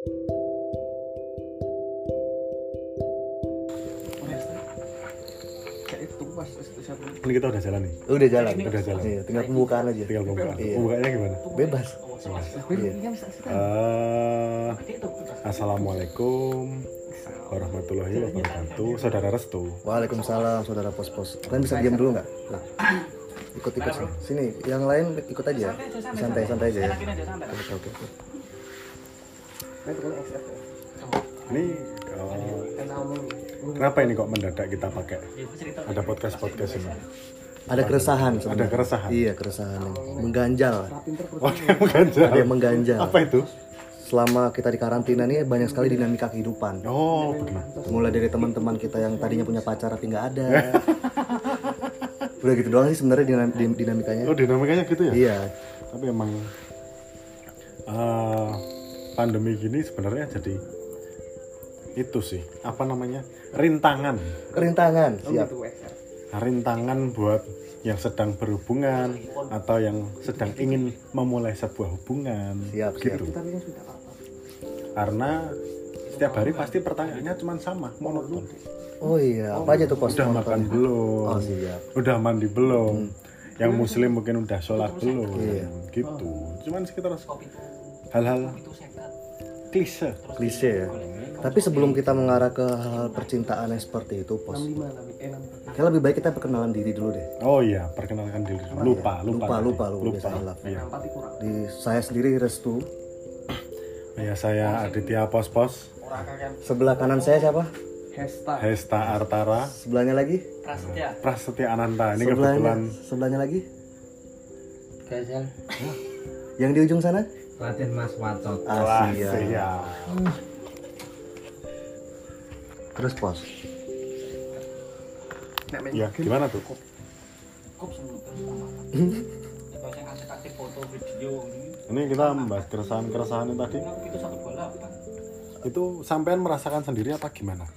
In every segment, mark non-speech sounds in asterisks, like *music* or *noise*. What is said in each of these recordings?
Ini kita udah jalan nih. Udah jalan. Udah jalan. Iya, tinggal pembukaan aja. Tinggal pembukaan. Iya. Pembukaannya gimana? Bebas. Iya. Eh, Assalamualaikum warahmatullahi wabarakatuh. Saudara Restu. Waalaikumsalam saudara pos-pos. Kalian bisa diam dulu nggak? Nah, Ikut-ikut sini. Sini, yang lain ikut aja. Santai-santai aja ya. Oke, oke, oke. Ini eh, kenapa ini kok mendadak kita pakai ada podcast podcast ini? Ada keresahan Ada sebenarnya. keresahan. Iya, keresahan. Mengganjal. Oh, yang mengganjal. Ada yang mengganjal. Apa itu? Selama kita di karantina ini banyak sekali dinamika kehidupan. Oh, benar. Mulai dari teman-teman kita yang tadinya punya pacar tapi nggak ada. *laughs* Udah gitu doang sih sebenarnya dinam- din- dinamikanya. Oh, dinamikanya gitu ya? Iya. Tapi emang eh, pandemi gini sebenarnya jadi itu sih. Apa namanya? Rintangan. Kerintangan, siap. rintangan buat yang sedang berhubungan atau yang sedang ingin memulai sebuah hubungan Siap, siap. gitu karena setiap hari pasti pertanyaannya cuma sama monoton. Oh iya, apa aja tuh pos? udah makan belum? Oh siap. udah mandi belum? Yang muslim mungkin udah sholat belum Iya. gitu. Cuman sekitar hal-hal klise Klise ya. Tapi sebelum kita mengarah ke hal percintaan yang seperti itu, pos. Kayak lebih baik kita perkenalan diri dulu deh. oh iya perkenalkan diri lupa lupa Lupa, tadi. lupa, lupa, biasa hilaf. iya. Di saya sendiri Restu. ya saya Aditya Pos Pos Sebelah kanan saya siapa? Hesta Artara Sebelahnya lagi? Prasetya Ananta ini sebelahnya, kebetulan sebelahnya lagi? Gazel. Yang di ujung sana? Raden Mas Wacot. Asia. siap. Terus pos. ya gimana tuh *laughs* ini kita membahas keresahan-keresahan yang tadi itu sampean merasakan sendiri apa gimana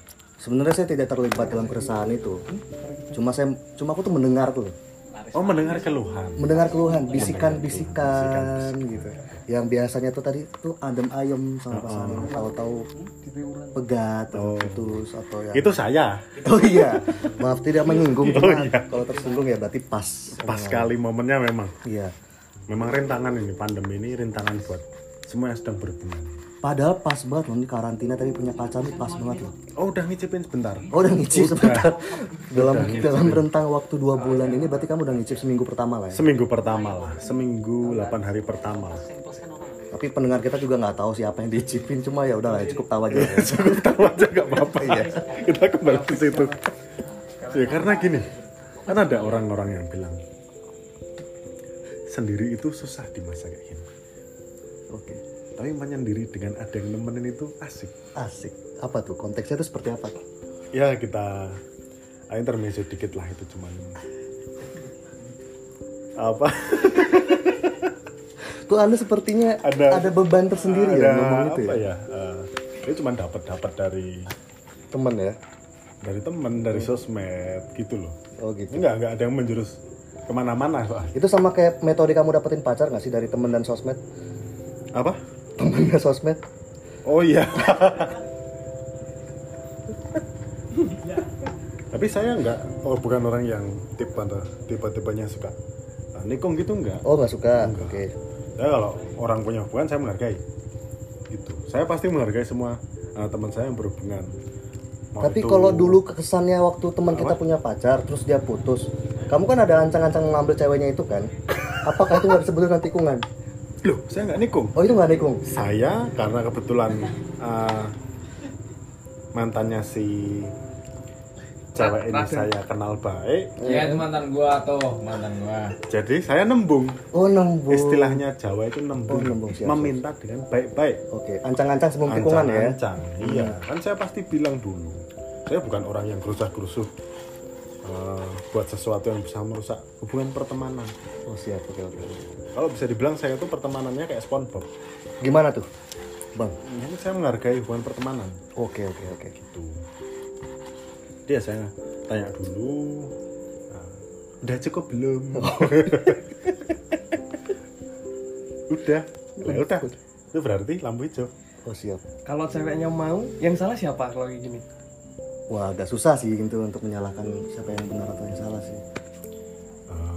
Sebenarnya saya tidak terlibat dalam keresahan itu. Cuma saya, cuma aku tuh mendengar tuh. oh mendengar keluhan mendengar keluhan bisikan-bisikan gitu yang biasanya tuh tadi tuh adem ayem sama pasangan tahu-tahu pegat atau putus atau ya. Itu saya. Oh iya. Maaf tidak menyinggung. Oh, cuma iya. kalau tersinggung ya berarti pas. Pas sekali momennya memang. Iya. Memang rintangan ini pandemi ini rintangan buat semua yang sedang berhubungan. Padahal pas banget loh ini karantina tadi punya pacar nih pas banget loh. Oh udah ngicipin sebentar? Oh udah ngicip sebentar. *laughs* Dalam dalam rentang waktu dua bulan ini berarti kamu udah ngicip seminggu pertama lah ya? Seminggu pertama lah. Seminggu 8 hari pertama tapi pendengar kita juga nggak tahu siapa yang dicipin cuma ya udahlah ya, cukup tahu aja. Ya. *laughs* cukup tahu aja gak apa-apa. Ya kita kembali ke situ. Ya karena gini kan ada orang-orang yang bilang sendiri itu susah di masa kayak gini. Oke. Tapi menyendiri dengan ada yang nemenin itu asik. Asik. Apa tuh? Konteksnya tuh seperti apa? Ya kita ah, intermezzo dikit lah itu cuman. Apa *laughs* tuh anda sepertinya Ada- ada, beban tersendiri ya ada ngomong itu apa ya? Ya eh, ini cuma dapat dapat dari temen ya? Dari temen dari sosmed gitu loh. Oh gitu. Enggak enggak ada yang menjurus ke mana-mana itu sama kayak metode kamu dapetin pacar nggak sih dari temen dan sosmed? Apa? Temen dan sosmed. Oh iya. *laughs* Tapi saya enggak, oh bukan orang yang tipe tipe tipenya suka. Ah, nikung gitu enggak. oh nggak suka. Oke Saya kalau orang punya hubungan saya menghargai. Gitu. Saya pasti menghargai semua ah, teman saya yang berhubungan. Mau tapi itu- kalau dulu kesannya waktu teman kita punya pacar terus dia putus kamu kan ada ancang-ancang ngambil ceweknya itu kan apakah itu nggak disebut dengan tikungan loh, saya enggak nikung. oh itu nggak nikung Saya karena kebetulan ah, mantannya si cewek ini saya kenal baik, Ya itu mantan gua tuh, mantan gua. jadi saya nembung. oh nembung. Istilahnya Jawa itu nembung, Oh, nembung, siap, meminta dengan baik-baik. Oke ancang-ancang sebelum tikungan ya? ancang iya kan saya pasti bilang dulu saya bukan orang yang gerusah-gerusuh eh, buat sesuatu yang bisa merusak hubungan pertemanan. Oh siap oke oke kalau bisa dibilang saya tuh pertemanannya kayak SpongeBob. Gimana tuh bang? Ini saya menghargai hubungan pertemanan. Oke oke oke. Gitu dia saya tanya dulu nah, udah cukup belum *laughs* udah ya udah itu berarti lampu hijau Oh siap. Kalau ceweknya mau, yang salah siapa kalau kayak gini? Wah agak susah sih gitu untuk menyalahkan siapa yang benar atau yang salah sih.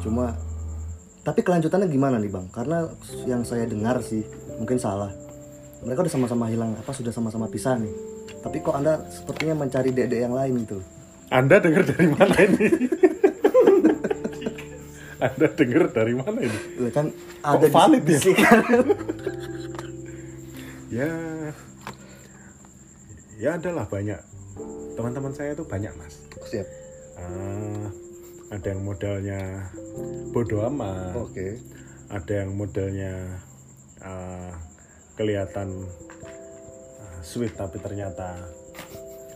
Cuma tapi kelanjutannya gimana nih bang? Karena yang saya dengar sih mungkin salah. Mereka udah sama-sama hilang apa sudah sama-sama pisah nih. Tapi kok anda sepertinya mencari dedek yang lain gitu. Anda dengar dari mana ini? Anda dengar dari mana ini? Lah kan ada di- valid ya? bisikan. *laughs* Ya, ya adalah banyak. Teman-teman saya itu banyak mas. Siap. Ah, ada yang modalnya bodoh amat. Oke. Ada yang modelnya ah, kelihatan ah, sweet tapi ternyata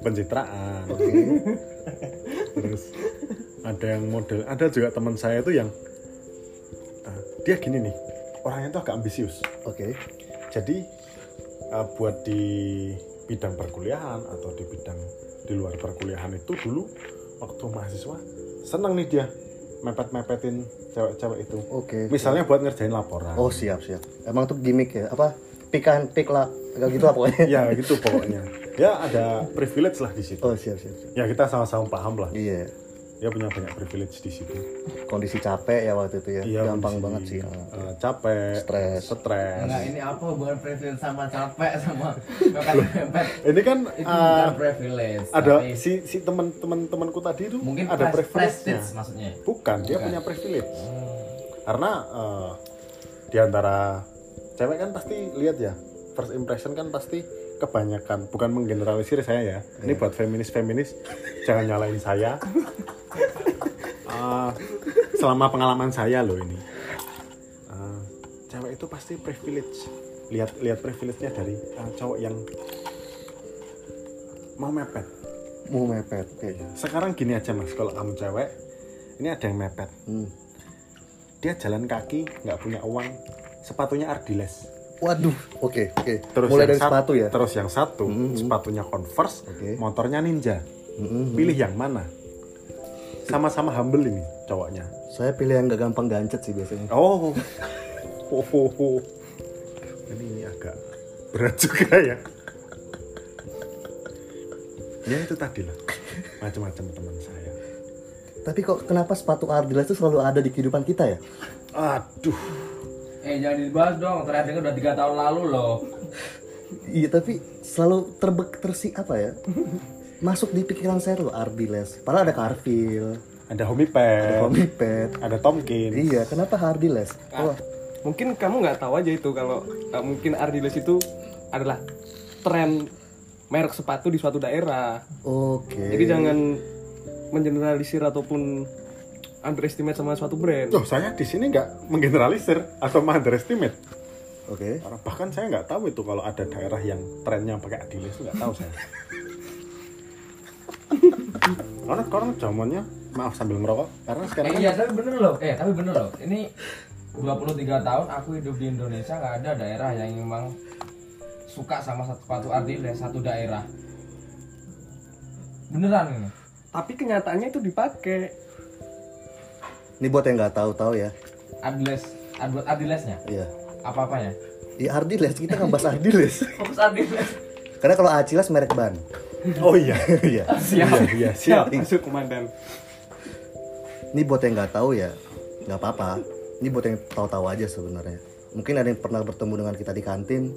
pencitraan. Terus ada yang model, ada juga teman saya itu yang ah, dia gini nih, orangnya itu agak ambisius. Oke. Jadi uh, buat di bidang perkuliahan atau di bidang di luar perkuliahan itu dulu waktu mahasiswa senang nih dia mepet-mepetin cewek-cewek itu. Oke. Misalnya buat ngerjain laporan. Oh siap siap. Emang tuh gimmick ya? Apa? Pikan pik lah, kayak gitu lah pokoknya. Ya gitu pokoknya. Ya ada privilege lah di situ. Oh siap siap. siap. Ya kita sama-sama paham lah. Iya. Dia punya banyak privilege di situ. Kondisi capek ya waktu itu ya. Iya, Gampang kondisi, banget sih. uh, capek, Stres. stres. Enggak, ini apa hubungan privilege sama capek sama? *laughs* Ini kan Itu uh, bukan privilege. ada tapi si si teman-teman temanku tadi itu mungkin ada prestige maksudnya. Bukan, dia punya privilege. Karena eh, di antara cewek kan pasti lihat ya, first impression kan pasti kebanyakan bukan menggeneralisir saya ya. Ini buat feminis-feminis jangan nyalain saya. Eh, *laughs* selama pengalaman saya loh ini. Eh, cewek itu pasti privilege. Lihat lihat privilege-nya dari eh, cowok yang mau mepet. Mau mepet. Oke. Sekarang gini aja mas, kalau kamu cewek, ini ada yang mepet. Hmm. Dia jalan kaki, nggak punya uang, sepatunya Ardiles. Waduh. Oke oke. Terus Mulai yang dari sat- sepatu ya. Terus yang satu, sepatunya Converse, Oke. motornya Ninja. Mm-mm. Pilih yang mana? Sama-sama humble ini cowoknya. Saya pilih yang gak gampang gancet sih biasanya. Oh, oh, oh, oh. ini, ini agak berat juga ya. Ya itu tadi lah, macam-macam teman saya. Tapi kok kenapa sepatu Ardiles itu selalu ada di kehidupan kita ya? Aduh, Eh jangan dibahas dong, terakhir udah tiga tahun lalu loh. Iya tapi selalu terbek tersi apa ya? Masuk di pikiran saya tuh Ardiles. Padahal ada Carville, ada Homipet, Homipet. ada Tomkins. Iya, kenapa Ardiles? Oh, Mungkin kamu nggak tahu aja itu kalau uh, mungkin Ardiles itu adalah tren merek sepatu di suatu daerah. oke. Jadi jangan mengeneralisir ataupun underestimate sama suatu brand. Loh, saya di sini nggak menggeneralisir atau underestimate. Oke. Karena bahkan saya nggak tahu itu kalau ada daerah yang trennya pakai Adidas itu nggak tahu saya. *laughs* karena sekarang zamannya maaf sambil ngerokok karena sekarang Eh, iya tapi bener loh, eh tapi bener loh. Ini 23 tahun aku hidup di Indonesia nggak ada daerah yang memang suka sama satu sepatu Adidas satu daerah. Beneran ini. Tapi kenyataannya itu dipakai. Ini buat yang nggak tahu-tahu ya. Ad- buat Adidasnya Iya. apa apanya? Iya Ardiles, kita nggak bahas Ardiles. *laughs* Fokus Adidas. Karena kalau Acilas merek ban. oh iya *laughs* Iya. Siap. iya iya siap Masuk komandan. Ini buat yang nggak tahu ya, nggak apa-apa. Ini buat yang tahu-tahu aja sebenarnya. Mungkin ada yang pernah bertemu dengan kita di kantin,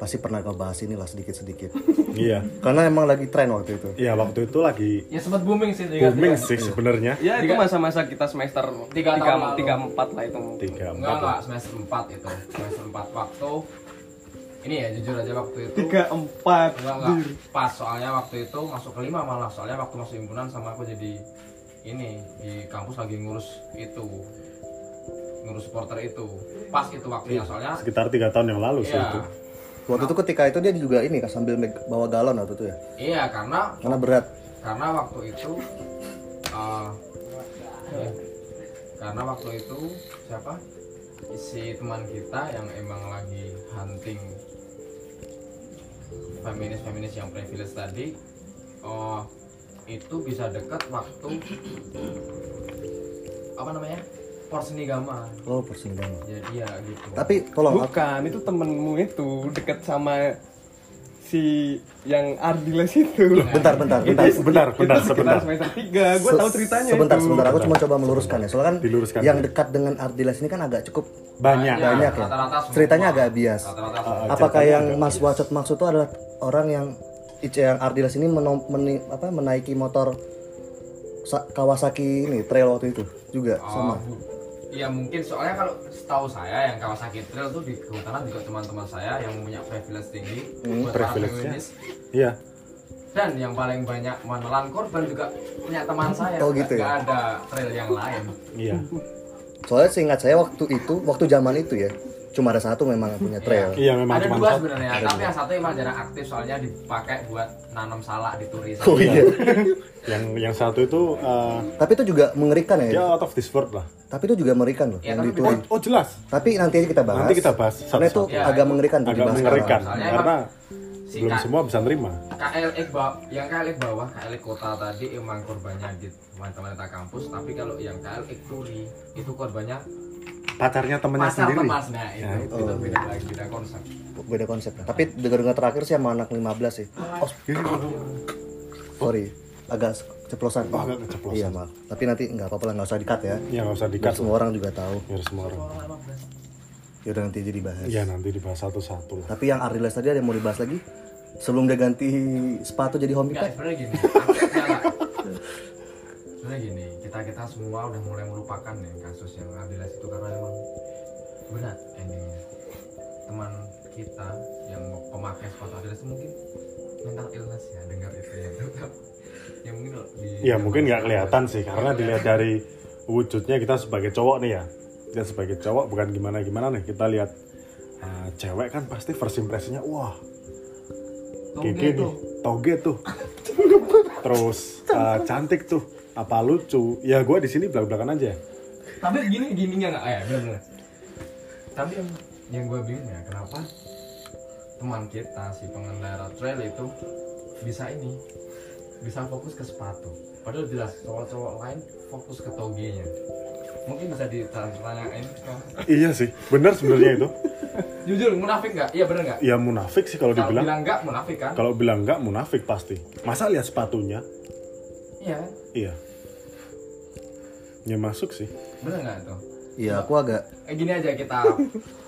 pasti pernah ngebahas inilah sedikit-sedikit. *laughs* iya Karena emang lagi tren waktu itu. iya waktu itu lagi Ya sempat booming sih tiga booming tiga- sih sebenarnya Ya itu masa-masa kita semester Tiga tiga, tahun lalu. tiga empat lah itu. tiga Enggak empat enggak semester 4 itu. Semester 4 waktu ini ya jujur aja waktu itu Tiga empat. enggak enggak pas soalnya waktu itu masuk kelima malah soalnya waktu masuk himpunan sama aku jadi ini di kampus lagi ngurus itu ngurus supporter itu pas itu waktunya soalnya sekitar tiga tahun yang lalu sih iya itu Waktu itu ketika itu dia juga ini kan sambil bawa galon waktu itu ya. iya karena Karena berat. karena waktu itu ya, karena waktu itu siapa si teman kita yang emang lagi hunting feminis feminis yang privilege tadi oh itu bisa dekat waktu apa namanya Porsenigama Oh jadi ya gitu Tapi tolong aku- Bukan, itu temenmu itu deket sama si yang Ardiles itu. bentar bentar bentar Itu sebentar, bentar, itu sebentar. semester 3, gue tahu ceritanya sebentar itu. sebentar aku cuma coba meluruskan ya soalnya kan Diluruskan. yang dekat dengan Ardiles ini kan agak cukup Banyak. Iya, banyak ya semua. ceritanya agak bias semua. apakah yang Mas Wacot maksud itu adalah orang yang yang Ardiles ini menom- meni- apa, menaiki motor Sa- Kawasaki ini trail waktu itu juga sama Oh, bu- Iya mungkin soalnya kalau setahu saya yang Kawasaki Trail tuh di kehutanan juga teman-teman saya yang punya privilege tinggi buat para privilege-nya. feminis. Iya. dan yang paling banyak menelan korban juga punya teman saya Oh, gitu ya? nggak ada trail yang lain Iya. soalnya seingat saya waktu itu waktu zaman itu ya cuma ada satu memang yang punya trail Iya memang ada cuma dua satu. sebenarnya tapi yang satu emang jarang aktif soalnya dipakai buat nanam salak di turis oh iya Yang yang satu itu uh, tapi itu juga mengerikan dia ya out of this world lah. tapi itu juga mengerikan loh Ya, yang tapi di Oh, oh jelas. tapi nanti aja kita bahas Nanti kita bahas karena itu. Ya, agak ya. mengerikan Agak dibahas mengerikan karena si belum semua bisa nerima. KLX bawah, yang KLX bawah, KLX kota tadi emang korbannya di wanita-wanita kampus, tapi kalau yang KLX turi itu korbannya Pacarnya temennya pasar sendiri. teman nah itu, Ya, itu beda lagi beda konsep. beda konsep. Tapi dengar-dengar terakhir sih sama anak 15 sih. Oh sorry. Agak ceplosan. Oh, agak keceplosan. iya maaf. Tapi nanti nggak apa-apa lah nggak usah dikat ya. Ya nggak usah dikat semua orang juga tahu. Biar semua orang. ya udah nanti jadi bahas. Iya nanti dibahas satu-satu tapi yang Ardiles tadi ada yang mau dibahas lagi? Sebelum dia ganti sepatu jadi home Enggak, sebenarnya gini. Kita semua udah mulai melupakan ya kasus yang Adilas itu karena emang berat endingnya. Teman kita yang pemakai sepatu Adilas itu mungkin mental illness ya dengar itu ya. *laughs* ya mungkin di Ya mungkin nggak kelihatan sih karena dilihat dari wujudnya kita sebagai cowok nih ya. Kita sebagai cowok bukan gimana gimana nih kita lihat uh, cewek kan pasti first impressionnya wah Toge tuh. toge tuh *laughs* terus uh, cantik tuh apa lucu? Ya gue di sini belak belakan aja. Tapi gini gini nggak eh benar Tapi yang yang gue bingung ya kenapa teman kita si pengendara trail itu bisa ini bisa fokus ke sepatu? Padahal jelas cowok-cowok lain fokus ke togenya. Mungkin bisa ditanyain ke iya sih bener sebenarnya itu. *laughs* Jujur munafik nggak iya bener nggak ya munafik sih kalau kalau dibilang. bilang nggak munafik kan? Kalau bilang nggak munafik pasti. Masa lihat sepatunya iya. Iya. Ya masuk sih. Bener nggak tuh? Iya aku agak eh gini aja kita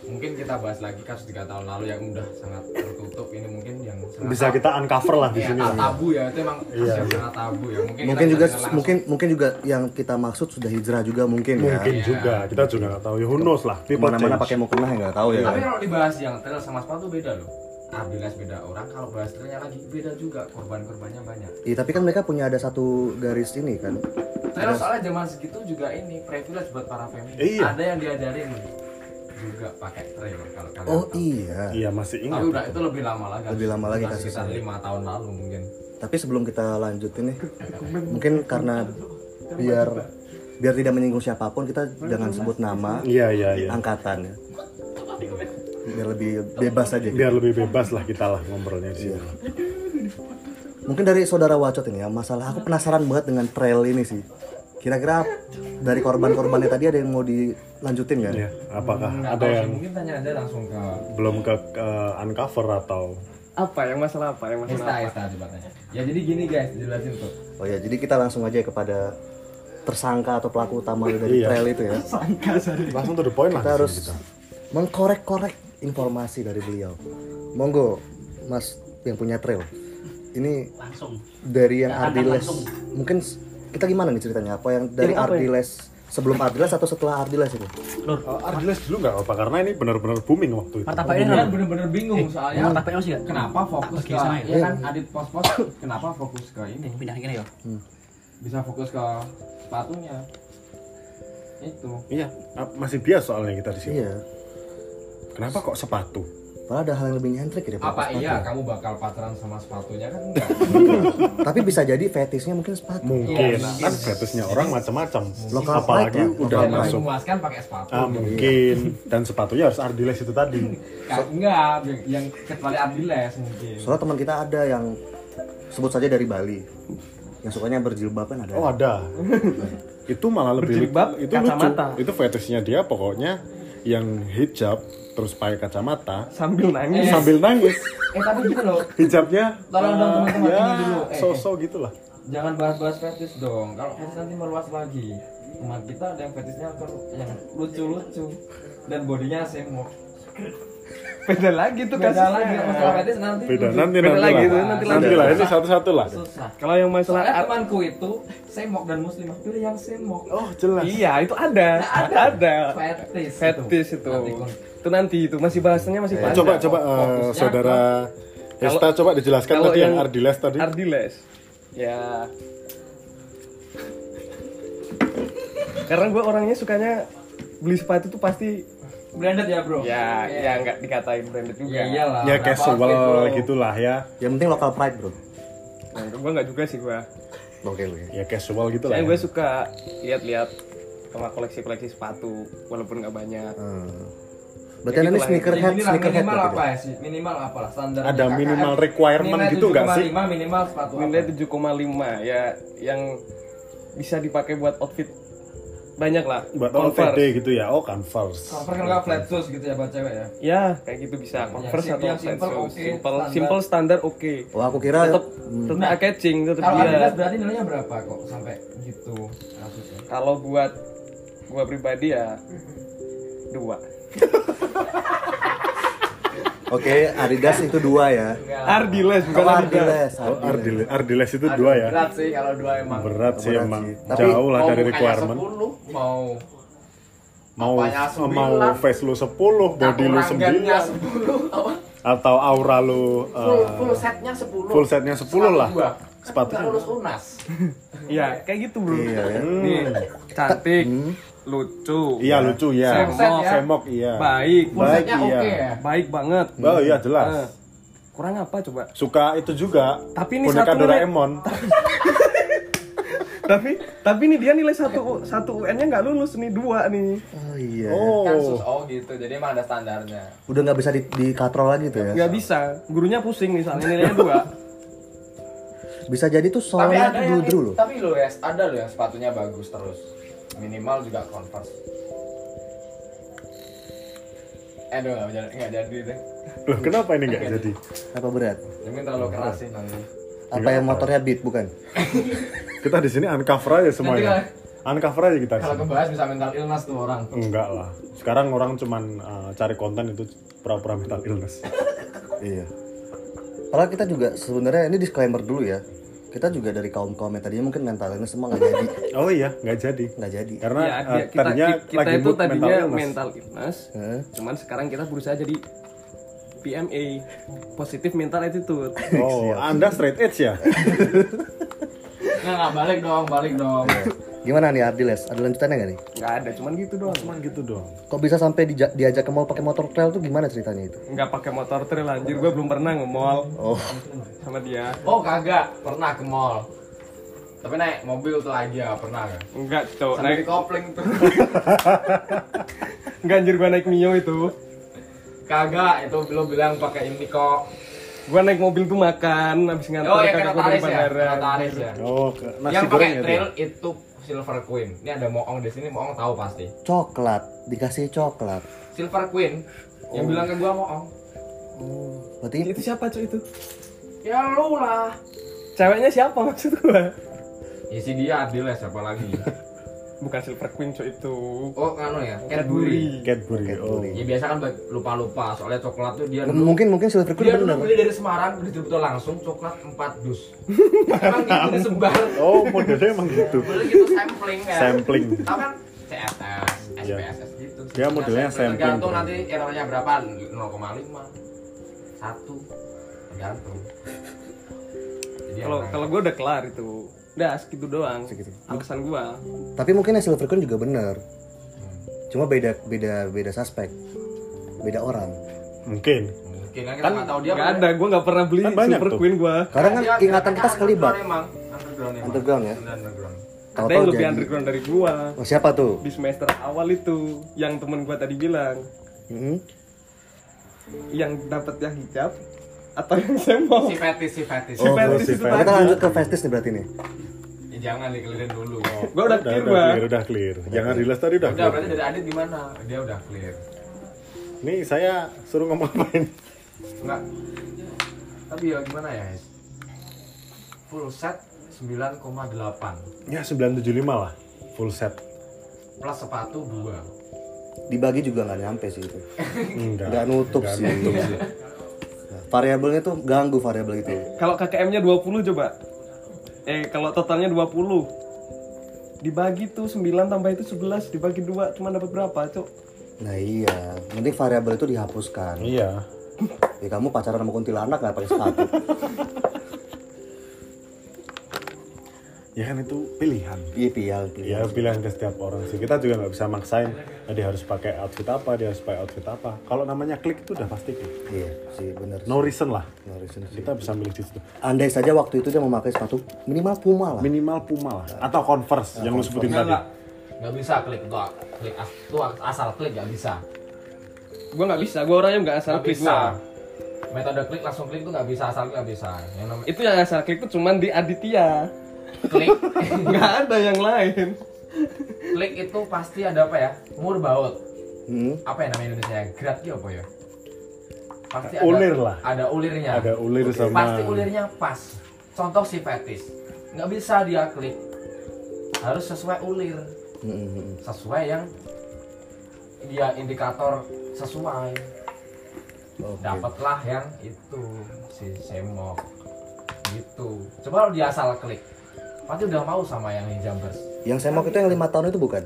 mungkin kita bahas lagi kasus tiga tahun lalu yang udah sangat tertutup. Ini mungkin yang sangat bisa kita uncover lah di Iya, sini. ta- tabu ya. Itu emang kasus Iya, yang iya. sangat tabu ya. Mungkin, mungkin juga mungkin mungkin juga yang kita maksud sudah hijrah juga mungkin, mungkin ya juga. Kita juga nggak tahu. Ya who knows lah. Change. pakai mau kena ya nggak tahu ya. Tapi kalau dibahas yang trail sama sepatu beda loh Ardiles beda orang kalau bahas trailnya lagi beda juga korban-korbannya banyak. Iya, tapi kan mereka punya ada satu garis ini kan. Trail soalnya zaman segitu juga ini privilege buat para feminis Iya. ada yang diajarin juga pakai trail kalau kalian oh tahu. iya. Iya masih tapi ingat udah itu. lebih lama lagi. Lebih lama lagi sekitar lima tahun lalu mungkin. Tapi sebelum kita lanjutin nih *laughs* mungkin karena biar biar tidak menyinggung siapa pun kita jangan sebut nama iya iya iya. angkatan ya biar lebih bebas aja. Biar lebih bebas lah kita lah ngobrolnya di sini. Mungkin dari saudara Wacot ini ya masalah aku penasaran banget dengan trail ini sih. Kira-kira dari korban-korbannya tadi ada yang mau dilanjutin kan ya apakah Nggak ada yang mungkin tanya aja langsung ke belum ke, ke uncover atau? Apa yang masalah apa? Yang masalah Esta apa? Esta tanya. Ya jadi gini guys jelasin tuh. Oh ya jadi kita langsung aja kepada tersangka atau pelaku utama dari Iya. trail itu ya. Langsung to the point lah kita di harus kita. mengkorek-korek informasi dari beliau. Monggo mas yang punya trail. Ini langsung. dari yang Ardiles. mungkin kita gimana nih ceritanya? Apa yang dari Ini ya? Ardiles sebelum Ardiles atau setelah Ardiles itu lur Uh, Ardiles dulu nggak apa karena ini benar-benar booming waktu itu. Martabaknya Kalian kan? Bener-bener bingung soalnya. martabaknya masih kenapa fokus ke sana ya? ya kan adit pos-pos kenapa fokus ke ini? Pindah gini ya bisa fokus ke sepatunya. Itu. Iya masih bias soalnya kita di sini. Iya kenapa kok sepatu? Padahal ada hal yang lebih nyentrik ya apa sepatu. iya? Kamu bakal pacaran sama sepatunya kan? Enggak *laughs* tapi bisa jadi fetisnya mungkin sepatu. Mungkin. Iya, kan fetishnya orang macam-macam. Lokal apalagi lah, udah lokal masuk. Memuaskan pakai sepatu. Ah mungkin. Dan sepatunya harus Ardiles itu tadi. Ka- enggak yang kecuali Ardiles mungkin. Soalnya teman kita ada yang sebut saja dari Bali. Yang sukanya berjilbab kan ada. Oh ada. *laughs* Itu malah lebih Berjilbab, itu lucu. kacamata. itu fetishnya dia pokoknya yang hijab terus pakai kacamata sambil nangis. sambil nangis. Eh tapi gini loh. Hijabnya Tolong dong, eh, teman-teman, ya ini dulu. Eh, sosok gitulah. jangan bahas-bahas fetish dong. Kalau fetish nanti meluas lagi. Teman kita ada yang fetishnya ke- yang lucu-lucu. Dan bodinya semok beda lagi tuh beda kasusnya. lagi. Masalah fetish nanti beda nanti. Beda nanti lagi lah. nanti nanti lah ini satu-satu lah. Susah. Kalau yang masalah soalnya temanku itu semok dan muslimah. Pilih yang semok. Oh jelas. Iya itu ada. Ada fetish fetish itu. Nanti kon- itu nanti itu. Masih bahasannya masih Eh, panjang coba coba eh, saudara Hesta coba dijelaskan tadi yang yang Ardiles tadi. Ardiles. Ya. Karena gue orangnya sukanya beli sepatu tuh pasti branded ya bro ya ya nggak dikatain branded juga ya iyalah ya casual gitulah ya Yang penting lokal pride bro. nah, gue nggak juga sih gue Oke oke. ya casual gitulah saya ya. gue suka lihat-lihat sama koleksi-koleksi sepatu walaupun nggak banyak Hmm. Berarti Ya ini gitu sneakerhead, Inilah sneakerhead minimal apa ya sih minimal apa lah standar Ada minimal requirement gitu nggak sih? minimal sepatu apa? nilai 7,5 ya yang bisa dipakai buat outfit banyak lah. Buat Converse. OTD gitu ya. Oh converse. Converse kan nggak flat shoes gitu ya buat cewek ya? Ya kayak gitu bisa. Converse sim- atau yang flat simple shoes. oke, simple. Standar. simple standar oke. Oh aku kira tetap tetap eye catching tetap kalau Adidas berarti nilainya berapa kok sampai gitu kalau buat gua pribadi ya dua *laughs* Oke, Adidas itu dua ya. Ardiles bukan Oh, Ardiles. oh Ardiles Ardiles itu dua ya berat sih kalau dua emang berat sih Berat emang sih. Tapi jauh lah dari requirement 10, mau mau mau face lu 10 body lu 9 Akurangannya 10 apa? atau aura lu full, eh, full setnya 10 full setnya 10 lah. Sepatu. Nggak lulus unas ya kayak gitu bro Iya ya. nih cantik lucu. Iya lucu ya Semok ya. semok iya. Baik. Baik, iya. oke ya? Baik banget. Oh iya jelas. Kurang apa coba? Suka itu juga. Tapi ini boneka satu Doraemon. *laughs* tapi tapi nih dia nilai satu satu UN nya nggak lulus nih dua nih. Oh iya. oh. Sus oh gitu. Jadi emang ada standarnya. Udah nggak bisa di, di katrol lagi tuh ya. nggak bisa. Gurunya pusing misalnya nilainya dua. Bisa jadi tuh tapi soalnya ada tuh yang dulu loh. tapi lo ya ada lo yang sepatunya bagus terus minimal juga converse Aduh, nggak jadi, nggak jadi deh. loh kenapa ini nggak jadi Apa berat? Ini terlalu keras sih nanti. Apa yang motornya beat bukan? *laughs* kita di sini uncover aja semuanya uncover aja kita Kalau kebahas bisa mental illness tuh orang. enggak lah sekarang orang cuman eh, cari konten itu pura-pura mental illness Iya. Padahal kita juga sebenarnya ini disclaimer dulu ya. Kita juga dari kaum kaum yang tadinya mungkin mental illness semua nggak jadi, *laughs* oh iya nggak jadi. Nggak jadi. karena ya, dia- kita, tadinya kita lagi itu tadinya mental illness. mental illness. Hah? cuman sekarang kita berusaha jadi PMA positif mental attitude. *laughs* Oh anda straight edge ya? *laughs* Nggak, nggak balik dong, balik dong. Gimana nih Ardiles? Ada lanjutannya nggak nih? nggak ada cuman gitu doang cuman gitu dong Kok bisa sampai dija- diajak ke mall pakai motor trail tuh gimana ceritanya itu? nggak pakai motor trail anjir gue belum pernah nge-mall Oh, sama dia Oh kagak, pernah ke mall. Tapi naik mobil tuh aja, pernah kan? enggak Sampai naik di kopling tuh. *laughs* enggak anjir gue naik mio itu Kagak, itu lo bilang pakai ini kok. gue naik mobil tuh makan habis nganter Oh ya kakak gua dari ya, bandara taris ya. oh ke- nasi Yang goreng pakai ya tuh trail itu Silver Queen. Ini ada Moong di sini, Moong tahu pasti. coklat, dikasih coklat. Silver Queen yang bilang ke gua Moong. Oh, berarti itu siapa cuy itu Ya lu lah. ceweknya siapa maksud gue Ya si dia Adiles siapa lagi? *laughs* bukan silver queen cuy itu Oh, anu ya, Cadbury. Cadbury oh Ya biasa kan lupa-lupa, soalnya coklat tuh dia M- mungkin mungkin Silver dia Queen dulu bener. beli dari Semarang, distributor langsung coklat 4 dus. *laughs* Emang gitu disebar. oh modelnya emang gitu Boleh gitu sampling ya. sampling Tahu kan CSS. SPSS gitu. Dia modelnya sampling, Tergantung nanti errornya berapa, 0,5 satu tergantung. Jadi kalau kalau gue udah kelar itu udah segitu doang Segitu. alasan gue Tapi mungkin Silver Queen juga bener. Cuma beda beda beda suspek. Beda orang. mungkin mungkin kan kita nggak tahu dia nggak ada gue nggak pernah beli Kan banyak silver tuh. queen gue Karena kan Dia- ingatan kita sekelibat. underground emang. Underground emang. Underground ya? Underground. ada yang lebih jadi- underground dari gue Oh, siapa tuh? di semester awal itu yang temen gue tadi bilang Mhm. yang dapat yang hijab atau yang semok Si fetis, si fetis. Oh, fetis si itu fetis. Kita lanjut ke festis nih berarti nih. Ya, jangan dikelirin dulu Gua udah clear, udah clear, udah clear. Jangan rilas tadi udah udah clear. berarti dari Adit gimana dia udah clear Nih saya suruh ngomong apain? enggak tapi ya gimana ya full set 9,8 Ya 975 lah full set. plus sepatu 2 Dibagi juga nggak nyampe sih itu. Enggak. Nggak nutup sih. nutup sih. *laughs* variabelnya tuh ganggu variabel itu. Kalau KKM-nya 20 coba. Eh, kalau totalnya 20. Dibagi tuh 9 tambah itu 11 dibagi 2 cuma dapat berapa, Cok? Nah iya, mending variabel itu dihapuskan. Iya. *laughs* Ya kamu pacaran sama kuntilanak nggak pakai sepatu? *laughs* Ya kan itu pilihan. Iya pilihan, pilihan. Ya pilihan ke setiap orang sih. Kita juga nggak bisa maksain. "Ah, dia harus pakai outfit apa, dia harus pakai outfit apa. Kalau namanya klik itu udah pasti klik. Iya sih benar. No reason lah. No reason sih. Kita bisa milih di situ. Andai saja waktu itu dia memakai sepatu minimal Puma lah. Minimal Puma lah atau Converse yang lu sebutin tadi. enggak nggak bisa klik tuh klik as- tuh asal klik nggak bisa Gua nggak bisa, gua orangnya nggak asal nggak klik bisa gua. metode klik langsung klik tuh nggak bisa asal nggak bisa yang namanya Itu yang asal klik tuh cuman di Aditya. Klik. *laughs* Nggak ada yang lain. klik itu pasti ada apa ya? Murbaut Hmm. apa ya namanya Indonesia? Ya grad gitu apa ya? Pasti ada Ulir lah. ada ulirnya. Ada ulir sama pasti ulirnya pas. Contoh si fetis. Nggak bisa dia klik. Harus sesuai ulir. Hmm, sesuai yang dia indikator sesuai. Oke. dapatlah yang itu si semok. Gitu. Coba kalau dia asal klik pasti udah mau sama yang hijambers Yang saya mau itu yang lima tahun itu bukan?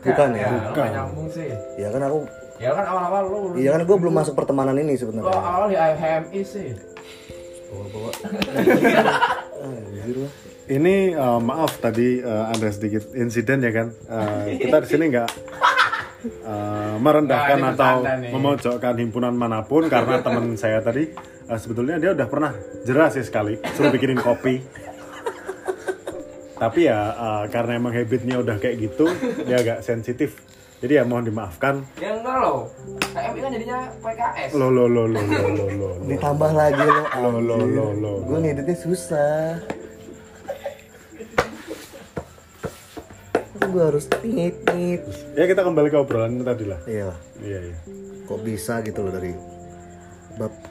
Bukan ya? lu Bukan. nyambung sih Ya kan aku, ya kan awal-awal lu iya kan gue belum masuk pertemanan ini sebenarnya. awal di HMI sih Bawa-bawa. Ini eh, maaf tadi eh, ada sedikit insiden ya kan. Eh, kita di sini nggak eh, merendahkan Nah, atau memojokkan himpunan mana pun karena teman saya tadi eh, sebetulnya dia udah pernah jelas sih sekali suruh bikinin kopi. Tapi ya eh, karena emang habitnya udah kayak gitu, dia agak sensitif. Jadi ya mohon dimaafkan. ya enggak loh HMI kan jadinya PKS Lo lo lo lo lo lo lo. lo. Ditambah lagi lo. Lo lo lo lo. Gue ngeditnya susah. Gue harus nit nit. Ya kita kembali ke obrolan tadi lah. Iya. Iya iya. Kok bisa gitu loh dari bab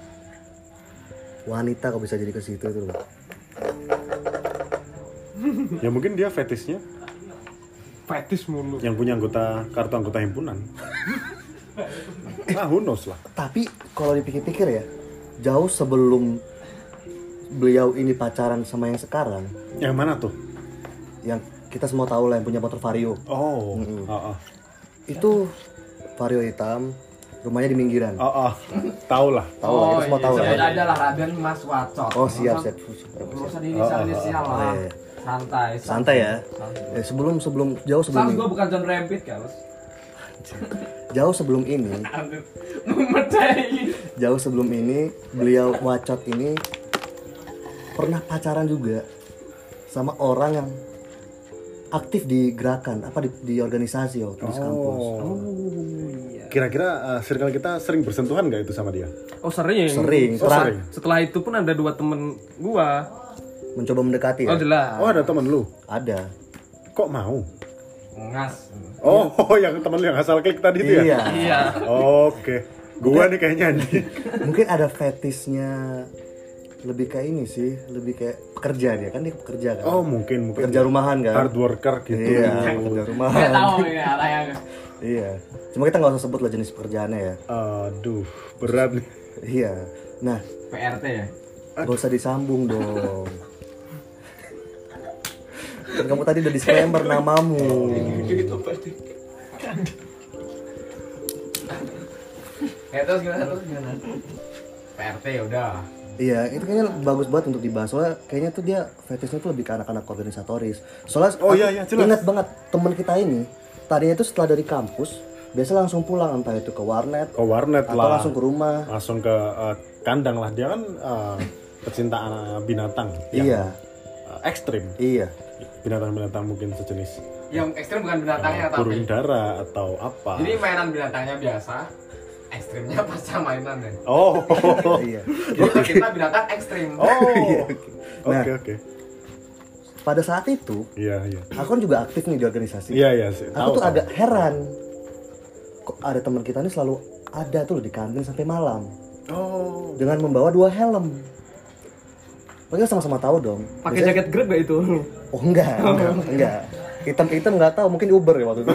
wanita kok bisa jadi ke situ tuh loh. *laughs* Ya mungkin dia fetishnya Fetis mulu. yang punya anggota kartu anggota himpunan. *laughs* ah, who knows lah. Tapi kalau dipikir-pikir ya, jauh sebelum beliau ini pacaran sama yang sekarang, Yang mana tuh? yang kita semua tahu lah yang punya motor Vario, Oh, Mm-mm. oh, oh, itu Vario hitam, rumahnya di minggiran. oh, oh. tahu lah. Tahu lah, kita semua tahu lah. sebut aja lah Raden Mas Wacot Oh siap siap. Gak usah diinisial inisial Oh, lah iya. santai Santai ya. Eh, sebelum sebelum jauh sebelum Sans ini, gue bukan John Rampit kan *laughs* jauh sebelum ini, jauh sebelum ini beliau wacot ini pernah pacaran juga sama orang yang aktif di gerakan apa di, di organisasi waktu di kampus. Oh. Kira-kira uh, circle kita sering bersentuhan nggak itu sama dia? Oh sering. Sering, Oh, sering. Setelah itu pun ada dua temen gua. mencoba mendekati ya. Oh jelas. Oh, ada temen lu. Ada. Kok mau? Ngas Oh, *laughs* yang temen lu yang asal klik tadi itu ya? Iya. Iya. Oke. Gua nih kayaknya nih. *laughs* Mungkin ada fetisnya lebih kayak ini sih, lebih kayak pekerja dia kan dia pekerja kan. Oh, mungkin mungkin Pekerja rumahan kan. hard worker gitu. Iya, pekerja Gak rumahan. tau ya arahnya Iya. Cuma kita nggak usah sebut lah jenis pekerjaannya ya. Aduh, berat nih. Iya. Nah, PRT ya gak usah disambung dong. Kan kamu tadi udah disclaimer namamu. Ya terus gimana terus gimana PRT ya udah Iya, itu kayaknya bagus banget untuk dibahas. Soalnya kayaknya tuh dia fetishnya tuh lebih ke anak-anak organisatoris. Soalnya Oh, iya, iya, jelas. ingat banget teman kita ini tadinya tuh setelah dari kampus biasa langsung pulang entah itu ke warnet Ke warnet atau lah. langsung ke rumah. Langsung ke uh, kandang lah. Dia kan uh, pecinta uh, binatang. yang, Iya, uh, ekstrim. iya. Binatang-binatang mungkin sejenis yang ekstrim bukan binatangnya burung tapi dara atau apa. jadi mainan binatangnya biasa ekstrimnya *laughs* pasca mainan deh Oh, *laughs* iya kita, kita binatang ekstrim oh, *laughs* Nah. oke oke. pada saat itu Iya iya. aku kan juga aktif nih di organisasi Iya iya sih. aku tuh agak heran kok ada teman kita ini selalu ada tuh di kantin sampai malam Oh, dengan membawa dua helm Mereka sama-sama tahu dong. Pakai jaket grab gak itu? Oh enggak, enggak, enggak. Hitam-hitam nggak tahu, mungkin Uber ya waktu itu.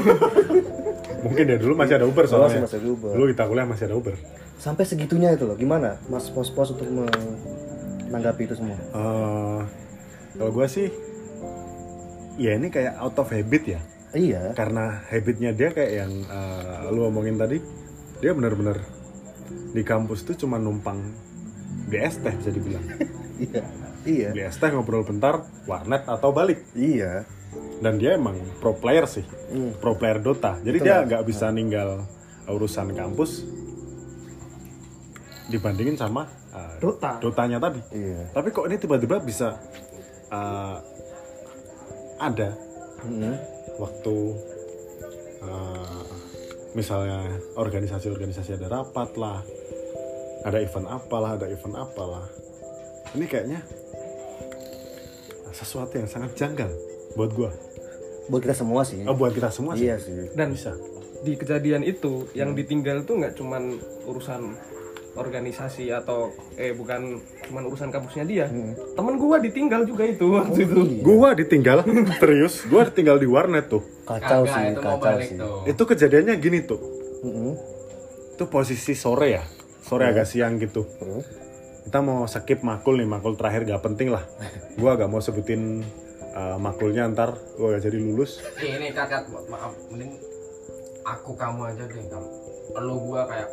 Mungkin ya dulu masih ada Uber soalnya. masih ada Uber. Dulu kita kuliah masih ada Uber. Sampai segitunya itu loh. Gimana Mas pos-pos untuk menanggapi itu semua? Eh, kalau gua sih, ya ini kayak out of habit ya. Iya. Karena habitnya dia kayak yang eh, lu omongin tadi, dia benar-benar di kampus tuh cuma numpang di es teh bisa dibilang. *laughs* Iya. Iya. Es teh ngobrol bentar, warnet atau balik. Iya. Dan dia emang pro player sih, Hmm. pro player Dota. Jadi Betul, dia nggak bisa ninggal urusan kampus dibandingin sama uh, Dota. Dotanya tadi. Iya. Tapi kok ini tiba-tiba bisa uh, ada Mm-mm. waktu uh, misalnya organisasi-organisasi ada rapat lah, ada event apalah, ada event apalah. Ini kayaknya sesuatu yang sangat janggal buat gua. Buat kita semua sih. Oh, buat kita semua sih. Iya sih. Dan Bisa. di kejadian itu yang ditinggal tuh nggak cuman urusan organisasi atau eh bukan cuman urusan kampusnya dia temen gua ditinggal juga itu waktu itu Gua ditinggal *laughs* serius, gua ditinggal di warnet tuh. Kacau Kagak, sih, itu kacau sih. tuh Itu kejadiannya gini tuh. Mm-mm. Itu posisi sore ya. Sore agak siang gitu. Terus? Kita mau skip makul nih, makul terakhir gak penting lah. *laughs* Gua gak mau sebutin uh, makulnya ntar gua gak jadi lulus. Nih, ini kakak ma- maaf mending aku kamu aja deh kamu lu gua kayak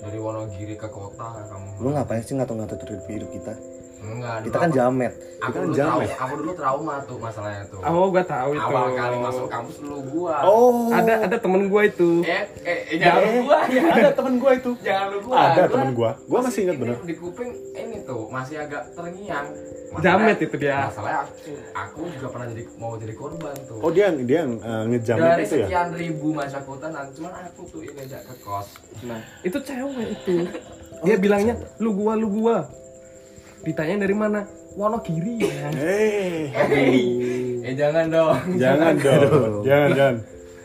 dari Wonogiri ke kota kamu Lu ngapain sih ngatur-ngatur hidup kita? Enggak Kita dulu kan aku- jamet. aku Kita kan dulu jamet. trauma, aku dulu trauma tuh masalahnya tuh. Oh gua tahu itu. Awal kali masuk kampus lu gua. Oh, ada ada temen gua itu. Eh eh, eh jangan lu gua ya ada temen gua itu. jangan lu gua Ada Gua temen gua. Gua masih ingat ini bener. di kuping ini tuh masih agak terngiang. Jamet itu dia. masalahnya aku, aku juga pernah jadi mau jadi korban tuh. Oh dia yang dia yang uh, ngejamin dari itu ya. sekian ribu masa kutan cuman aku tuh ini aja ke kos. Nah itu cewek itu. *laughs* Dia bilangnya lu gua lu gua ditanya dari mana Wonogiri ya Eh, eh jangan dong jangan *laughs* dong. Jangan jangan.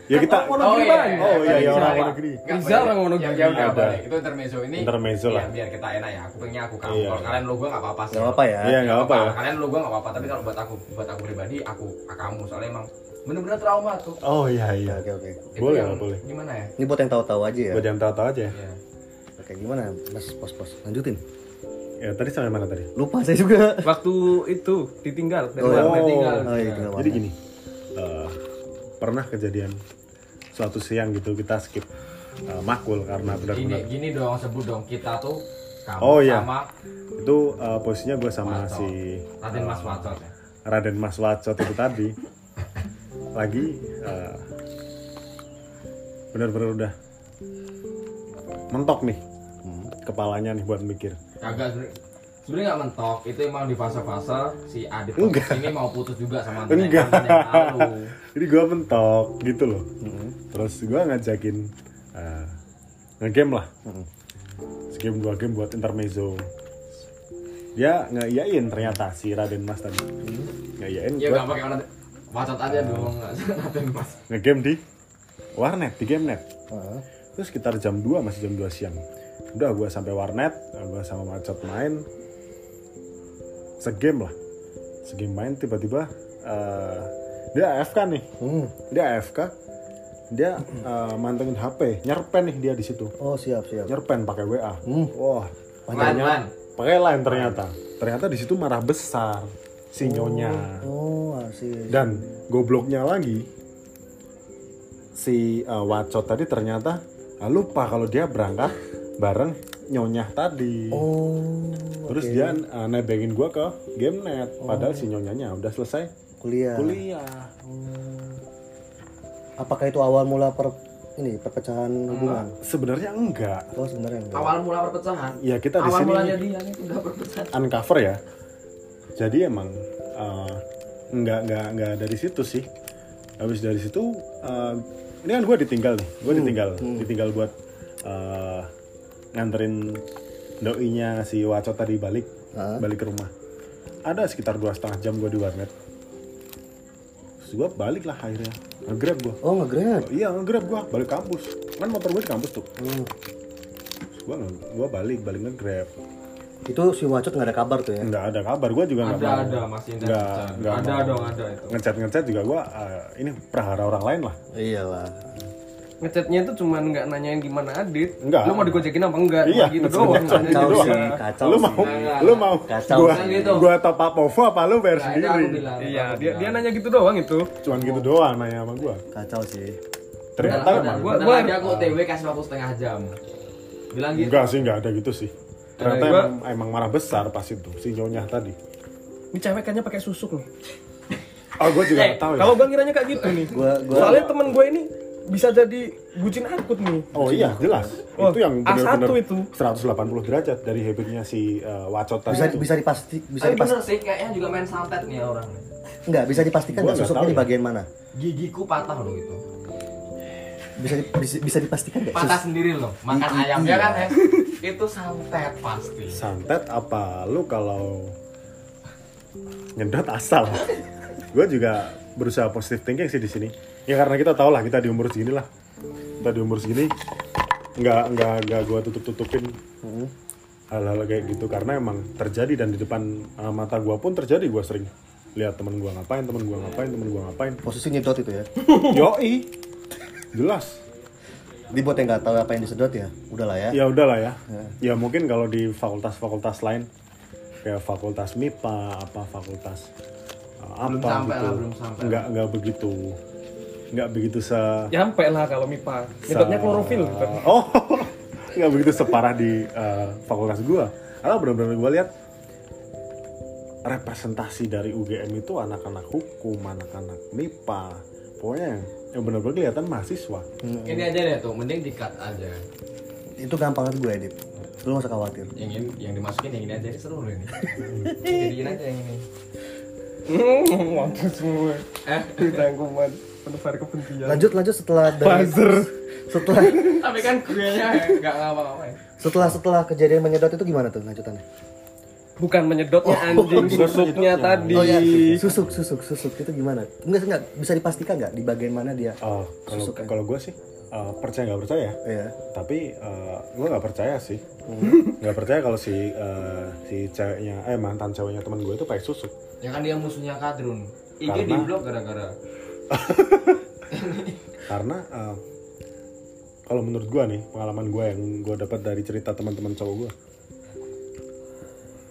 Ya kita Wonogiri iya, banyak. Oh iya, iya, orang Nggak, Wonogiri. nggak, Rizal orang ya, Wonogiri. ya udah balik. itu intermezzo ini Intermezzo lah. biar, biar kita enak ya aku pengennya aku kamu Iya. kalau kalian lu gua nggak apa-apa sih Gak apa-apa ya. Iya nggak apa ya. kalian lu gua nggak apa-apa tapi kalau buat aku buat aku pribadi aku kamu soalnya emang bener-bener trauma tuh Oh iya iya. Oke oke. Boleh yang- lah, boleh. gimana ya Ini buat yang tahu-tahu aja ya. Buat yang tahu-tahu aja. Iya. Oke gimana Mas pos-pos? Lanjutin. Ya tadi sampai mana tadi? Lupa saya juga. waktu itu ditinggal dari Oh, iya. warnet. tinggal. Oh iya tinggal Jadi gini, eh, pernah kejadian suatu siang gitu kita skip eh, makul karena Gini, benar-benar gini dong sebut dong kita tuh kamu Oh, iya. sama itu eh, posisinya gue sama Wacot. si Raden Mas Wacot ya. Raden Mas Wacot itu tadi lagi eh, benar-benar udah mentok nih kepalanya nih buat mikir. Kagak sebenernya sebenarnya nggak mentok itu emang di fase-fase si Adit *laughs* Enggak. ini mau putus juga sama Enggak. *laughs* Jadi gue mentok gitu loh. Terus gue ngajakin eh, ngegame lah. Segame dua game buat intermezzo. Dia ngeiyain ternyata si Raden Mas tadi. Ngeiyain Ya buat nggak pakai orang Wacot aja dong nggak *laughs* Raden Mas. ngegame di warnet, di game net. Heeh. Terus sekitar jam 2 masih jam 2 siang. Udah gue sampai warnet, gue sama Macet main. Segame lah. Segame main tiba-tiba eh, dia AFK nih. Hmm. Dia AFK. Dia eh, mantengin HP, nyerpen nih dia di situ. Oh siap siap. Nyerpen pakai WA. Hmm. Wah, lan. pakai line ternyata. Ternyata di situ marah besar si nyonya. Oh asik. Dan gobloknya lagi si uh, Wacot tadi ternyata uh, lupa kalau dia berangkat bareng nyonya tadi. Oh. Terus dia uh, nebengin gua ke game net padahal si nyonyanya udah selesai Kuliah. kuliah. Apakah itu awal mula per ini perpecahan hubungan? Sebenarnya enggak. Oh sebenarnya enggak. Awal mula perpecahan. Ya kita di Awal sini mulanya dia nih udah perpecahan. uncover ya. Jadi emang uh, enggak enggak enggak dari situ sih. Habis dari situ uh, ini kan gue ditinggal nih, gue ditinggal, ditinggal buat uh, nganterin doinya si Wacot tadi balik Hah? balik ke rumah. Ada sekitar dua setengah jam gue di warnet. Terus gue balik lah akhirnya ngegrab gue Oh nge-grab. iya ngegrab gue balik kampus. Kan motor gue di kampus tuh. Hmm. terus gue gue balik balik ngegrab. Itu si Wacot nggak ada kabar tuh ya? nggak ada kabar gue juga nggak ada mau. ada masih ada nggak nggak ada dong ada itu. Ngechat ngechat juga gue ini prahara orang lain lah. Iyalah. Ngechatnya itu cuman nggak nanyain gimana Adit. Enggak. lu mau digojekin apa enggak? Iya, Cuma gitu doang nanya Kacau gitu sih, doang. kacau lu sih. mau Enggak, lu mau Kacau gua sih. gitu. gua top up OVO apa lu bayar Nah, sendiri? bilang iya dia dia nanya gitu doang itu. Cuman gitu doang nanya sama gua. Kacau sih. ternyata bentar, gua- gua- lagi aku OTW kasih waktu setengah jam. Bilang gitu. Enggak sih enggak ada gitu sih. Ternyata gua- emang, emang marah besar pas itu si nyonya tadi. Ini cewek kayaknya pakai susuk nih oh gua juga Eh, tahu ya. kalau bang kiranya kayak gitu nih. Gua- gua- soalnya temen gue ini bisa jadi bucin akut nih oh iya jelas Oh, itu yang A1 benar-benar itu. 180 derajat dari habitnya si uh, Wacot tadi Bisa itu. bisa dipasti bisa tapi dipasti bener sih kayaknya juga main santet nih orang enggak bisa dipastikan Gua nggak nggak susuknya di ya. bagian mana? gigiku patah loh itu Bisa di- bisa, bisa dipastikan nggak? patah Sus- sendiri loh makan i- ayamnya iya. kan ya itu santet pasti santet apa lu kalau nyedot asal gue juga berusaha positive thinking sih di sini ya karena kita tau lah kita di umur segini lah. Kita di umur segini nggak nggak nggak gue tutup tutupin hal-hal kayak gitu. Karena emang terjadi dan di depan uh, mata gue pun terjadi gue sering lihat temen gue ngapain temen gue ngapain temen gue ngapain. Posisi nyedot itu ya. *laughs* yoi. Jelas. Jadi buat yang nggak tahu apa yang disedot ya, udahlah ya. ya udahlah ya. Ya. Mungkin kalau di fakultas-fakultas lain kayak fakultas MIPA apa fakultas uh, Belum apa sampai gitu. lah, belum sampai. nggak nggak begitu nggak begitu se nyampe lah kalau mipa nyedotnya klorofil gitu. oh *laughs* nggak begitu separah di uh, fakultas gua. Karena benar-benar gua lihat representasi dari UGM itu anak-anak hukum anak-anak MIPA pokoknya yang, yang benar-benar kelihatan mahasiswa. Ini aja deh tuh mending di cut aja. Itu gampang banget gue edit. Lu nggak usah khawatir. yang ini yang dimasukin yang ini aja ini seru loh ini. *laughs* Jadiin aja yang ini. Hmm, mampus semua. Eh. Rangkuman penyebar kebencian Lanjut lanjut setelah dari Buzzer. setelah tapi kan gue nya nggak ngapa-ngapain setelah setelah kejadian menyedot itu gimana tuh lanjutannya? bukan menyedotnya anjing *laughs* susuknya tadi Oh ya, susuk susuk susuk itu gimana? Enggak enggak bisa dipastikan nggak di bagian mana dia? Uh, kalau kalau gue sih uh, percaya nggak percaya Iya. tapi uh, gue nggak percaya sih Hmm. *laughs* nggak percaya kalau si uh, si ceweknya eh mantan ceweknya teman gue itu pakai susuk ya kan dia musuhnya Kadrun IG Karena- di blok gara-gara *laughs* karena uh, kalau menurut gue nih pengalaman gue yang gue dapat dari cerita teman-teman cowok gue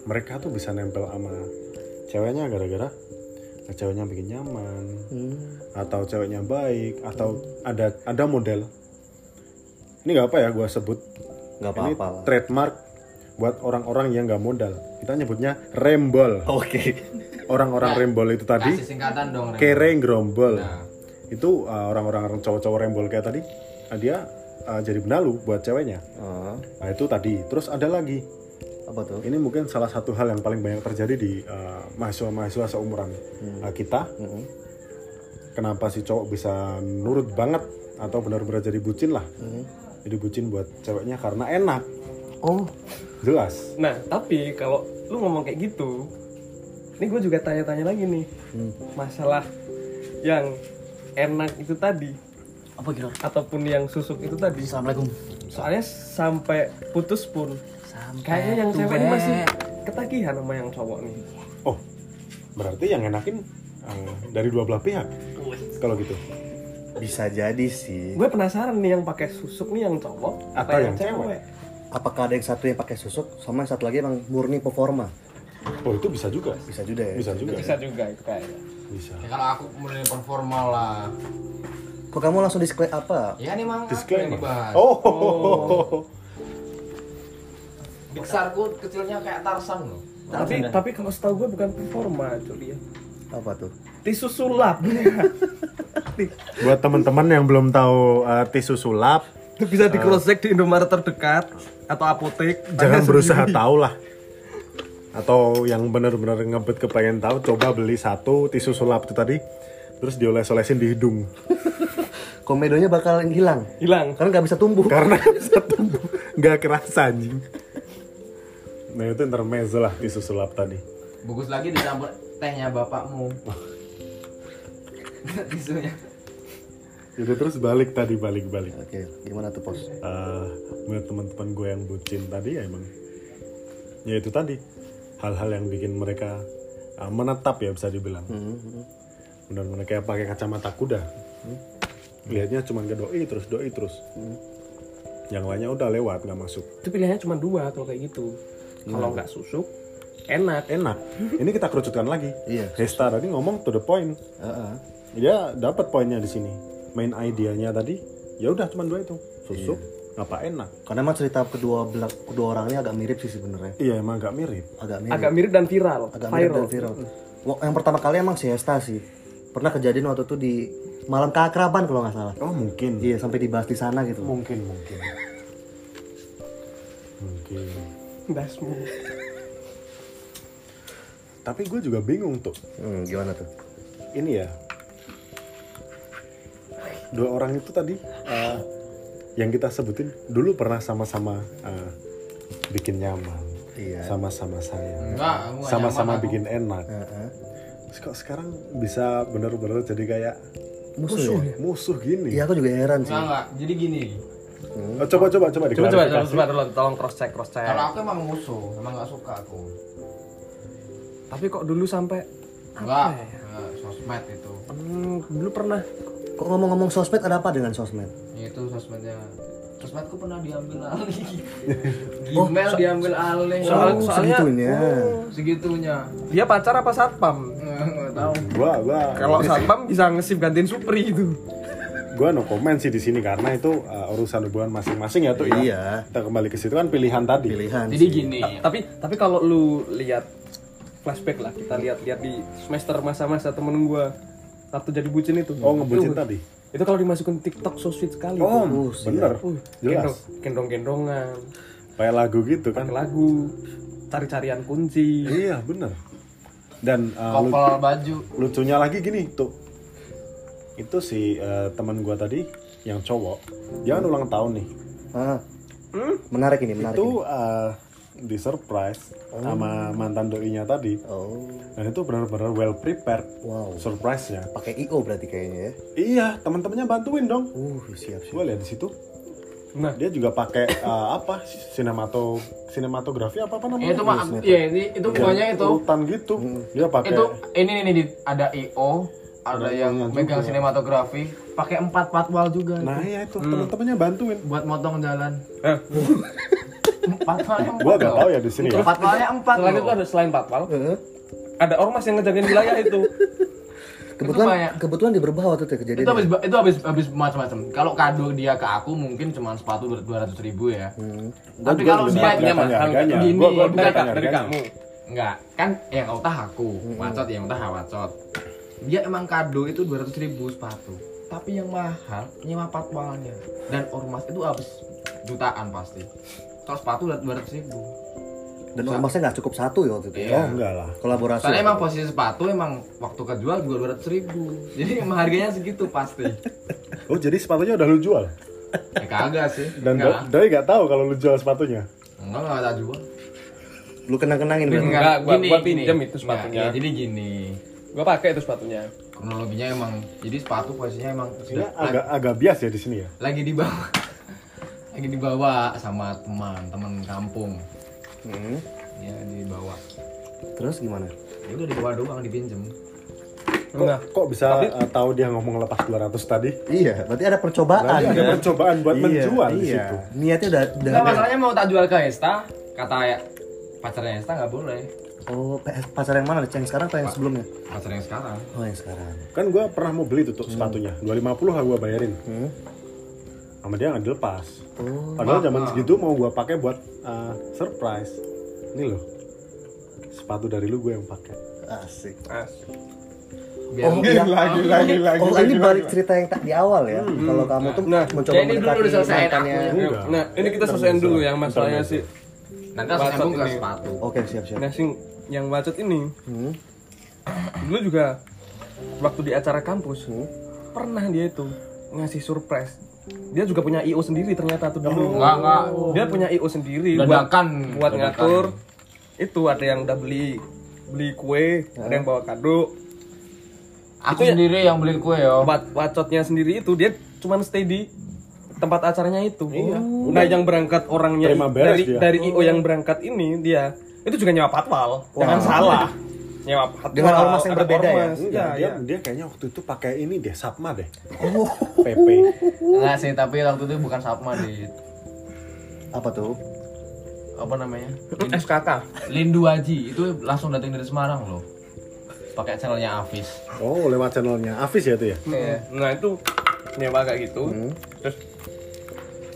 mereka tuh bisa nempel sama ceweknya gara-gara ceweknya bikin nyaman Hmm. atau ceweknya baik atau ada ada model. Ini nggak apa ya gue sebut. Nggak apa-apa trademark buat orang-orang yang nggak modal kita nyebutnya rembol Oke. orang-orang rembol itu tadi kasih singkatan dong Rem. kere gerombol Nah. itu uh, orang-orang cowok-cowok rembol kayak tadi uh, dia uh, jadi benalu buat ceweknya Oh, nah itu tadi terus ada lagi apa tuh? ini mungkin salah satu hal yang paling banyak terjadi di uh, mahasiswa-mahasiswa seumuran uh, kita Mm-mm. kenapa si cowok bisa nurut banget atau benar-benar jadi bucin lah Mm. jadi bucin buat ceweknya karena enak Oh, jelas. Nah tapi kalau lu ngomong kayak gitu ini gue juga tanya-tanya lagi nih. Hmm. masalah yang enak itu tadi. Apa kira? ataupun yang susuk itu tadi. Assalamualaikum. soalnya sampai putus pun kayaknya yang cewek ini masih ketagihan sama yang cowok nih. Oh berarti yang enakin uh, dari dua belah pihak? Kalau gitu. Bisa jadi sih. gue penasaran nih yang pakai susuk nih yang cowok Atau yang cewek. Apakah ada yang satu yang pakai susuk? Sama yang satu lagi emang murni performa? oh itu bisa juga? Bisa juga ya. bisa juga bisa juga itu kayaknya. Bisa. Ya kalau aku mulai performa lah. Kok kamu langsung display apa? ya nih mang aku yang disclaimer dibahas oh, *laughs* besarku kecilnya kayak Tarsan loh. Tapi tapi kalau setahu gue bukan performa cuy ya Apa tuh? tisu sulap. Buat teman-teman yang belum tahu uh, tisu sulap *laughs* bisa di cross check di Indomaret terdekat atau apotek. Jangan berusaha sendiri. tahu lah. Atau yang benar-benar ngebet kepengen tahu coba beli satu tisu sulap itu tadi terus dioles-olesin di hidung. *laughs* Komedonya bakal hilang. hilang. Karena nggak bisa tumbuh. karena bisa tumbuh. Nggak kerasa anjing. Nah itu intermezzo lah tisu sulap tadi. Bagus lagi dicampur tehnya bapakmu. *laughs* Tisunya jadi terus balik tadi balik balik. Oke, gimana tuh pos? Eh, buat teman-teman gue yang bucin tadi ya emang. Ya itu tadi hal-hal yang bikin mereka eh, menetap ya bisa dibilang. Benar-benar kayak pakai kacamata kuda. Lihatnya cuma ke doi terus doi terus. Yang lainnya udah lewat nggak masuk. Itu pilihannya cuma dua kalau kayak gitu. Kalau nggak susuk enak. Enak. *laughs* Ini kita kerucutkan lagi. Iya. Hesta tadi ngomong to the point. Heeh. dia dapat poinnya di sini main idenya tadi ya udah cuma dua itu susuk apa enak Karena emang cerita kedua belak kedua orang ini agak mirip sih sebenarnya. iya emang agak mirip Agak mirip. agak mirip dan viral agak mirip viral dan viral. Wah, yang pertama kali emang siesta sih. Pernah kejadian waktu itu di malam keakraban kalau nggak salah. oh mungkin Iya, sampai dibahas di sana gitu. mungkin mungkin mungkin dasmu tapi gue juga bingung tuh Hmm, gimana tuh? ini ya dua orang itu tadi eh, yang kita sebutin dulu pernah sama-sama eh, bikin nyaman Iya. sama-sama sayang sama-sama aku. bikin enak Heeh. Terus kok sekarang bisa bener-bener jadi kayak Musuh ya? musuh gini Iya, aku juga heran sih. enggak enggak jadi gini Oh, coba coba coba coba coba diklarifikasi. coba tolong, tolong cross check cross check kalau aku emang musuh emang nggak suka aku tapi kok dulu sampai enggak enggak, sosmed itu hmm, dulu pernah Kok ngomong-ngomong sosmed ada apa dengan sosmed? itu sosmednya sosmedku pernah diambil *laughs* alih Gmail diambil alih Soal- Oh, soalnya- segitunya. segitunya dia pacar apa satpam nggak tahu gua gua kalau satpam bisa ngesip gantiin supri itu gua no comment sih di sini karena itu uh, urusan hubungan masing-masing ya tuh ya. Iya. Kita kembali ke situ kan pilihan tadi. Pilihan. jadi sih. gini tapi tapi kalau lu lihat flashback lah kita lihat-lihat di semester masa-masa temen gua waktu jadi bucin itu Oh ngebucin Itu- tadi. itu kalau dimasukin TikTok so sweet sekali Oh tuh. bener. Uh, Jelas. gendong gendongan Kayak lagu gitu kan. lagu cari-carian kunci Iya bener. Dan uh, lu- baju lucunya lagi gini tuh. Itu si uh, teman gua tadi yang cowok, dia kan ulang tahun nih. Ah. Menarik ini, menarik. Itu uh, di surprise sama mantan doinya tadi. ini. Oh. Dan itu benar-benar well prepared Wow. surprise-nya. Pakai IO berarti kayaknya ya. Iya, teman-temannya bantuin dong. Uh, siap siap. Gue lihat di situ. nah Dia juga pakai uh, apa? Sinemato sinematografi apa apa namanya? itu mah iya ini itu pokoknya itu urutan gitu. Dia pakai itu ini nih di, ada io ada yang ionya megang juga. sinematografi pakai empat patwal juga Nah, iya itu teman-temannya bantuin. buat motong jalan eh, *laughs* patwalnya empat Gua gak tahu ya di sini ya. patwalnya empat selain itu ada selain patwal Heeh. ada ormas yang ngejagain wilayah itu Kebetulan banyak. kebetulan di Berbah waktu itu kejadian. itu habis itu habis habis macam-macam kalau kado dia ke aku mungkin cuma sepatu dua ratus ribu ya Hmm. tapi kalau dia tanya harganya. gini Gua- gua dari, dari kamu Enggak, kan yang utah aku, wacot yang utah wacot. Dia emang kado itu 200 ribu sepatu. Tapi yang mahal nyewa patwalnya. Dan ormas itu habis jutaan pasti. Kalau sepatu udah 200 ribu. Dan ormasnya nggak cukup satu ya waktu itu. Iya. Oh, enggak lah. Kolaborasi. Soalnya emang posisi sepatu emang waktu kejual juga 200 ribu. Jadi emang harganya segitu pasti. *laughs* Oh, jadi sepatunya udah lu jual. Ya kagak sih. Dan enggak. Do- doi gak tahu kalau lu jual sepatunya. Enggak enggak tak jual. Lu kenang-kenangin berarti. Enggak, gua- gua pinjem itu sepatunya. Enggak, ya, jadi gini. gua pakai itu sepatunya Kronologinya emang jadi sepatu posisinya emang agak agak bias ya di sini ya. lagi dibawa lagi dibawa sama teman teman kampung Hmm. ya dibawa Terus gimana? ya udah dibawa doang dipinjem Kok, Nah, kok bisa uh, tahu dia ngomong lepas 200 tadi? Iya, berarti ada percobaan. Berarti ada kan? percobaan buat Iya, menjual di iya. situ. Niatnya udah udah Enggak masalahnya mau tak jual ke Hesta kata ya pacarnya Hesta nggak boleh Oh, PS pacar yang mana? Yang sekarang atau yang sebelumnya? pacar yang sekarang Oh, yang sekarang. Kan gua pernah mau beli tuh tuh sepatunya. 250 lah gua bayarin. Hmm. Sama dia nggak dilepas. Oh, Padahal zaman segitu mau gua pakai buat uh, surprise. Ini loh. Sepatu dari lu gue yang pakai. asik. asik. biar Oh, iya. lagi lagi lagi. Oh, ini balik cerita yang tak di awal ya. Kalau kamu tuh Nah, mencoba ya ini dulu udah selesai mantannya. Enggak. Nah, ini kita selesaiin dulu yang masalahnya sih. nanti nyambung ke sepatu Oke, siap-siap. Nah, sing yang bacot ini Hmm. dulu juga waktu di acara kampus Hmm. pernah dia itu ngasih surprise dia juga punya IO sendiri ternyata tuh dulu. Enggak, enggak. Dia punya IO sendiri buat Dadakan. buat Dadakan. ngatur. Itu ada yang udah beli beli kue, ada yang bawa kado. Aku sendiri yang beli kue yo. Buat wacotnya sendiri itu dia cuman stay di tempat acaranya itu. Nah, yang berangkat orangnya dari dia. dari IO yang berangkat ini dia itu juga nyewa patwal. Jangan salah. *laughs* Nyewa patwal. Dengan ormas yang berbeda ya? ormas. Enggak, Iya, dia, iya. dia kayaknya waktu itu pakai ini deh, Sapma deh. PP. Enggak sih, tapi waktu itu bukan Sapma di Apa tuh? apa namanya? SKK. Lindu Haji itu langsung datang dari Semarang loh. Pakai channelnya Avis. Oh, lewat channelnya Avis ya itu ya? Iya. Nah itu nyewa kayak gitu. Hmm. Terus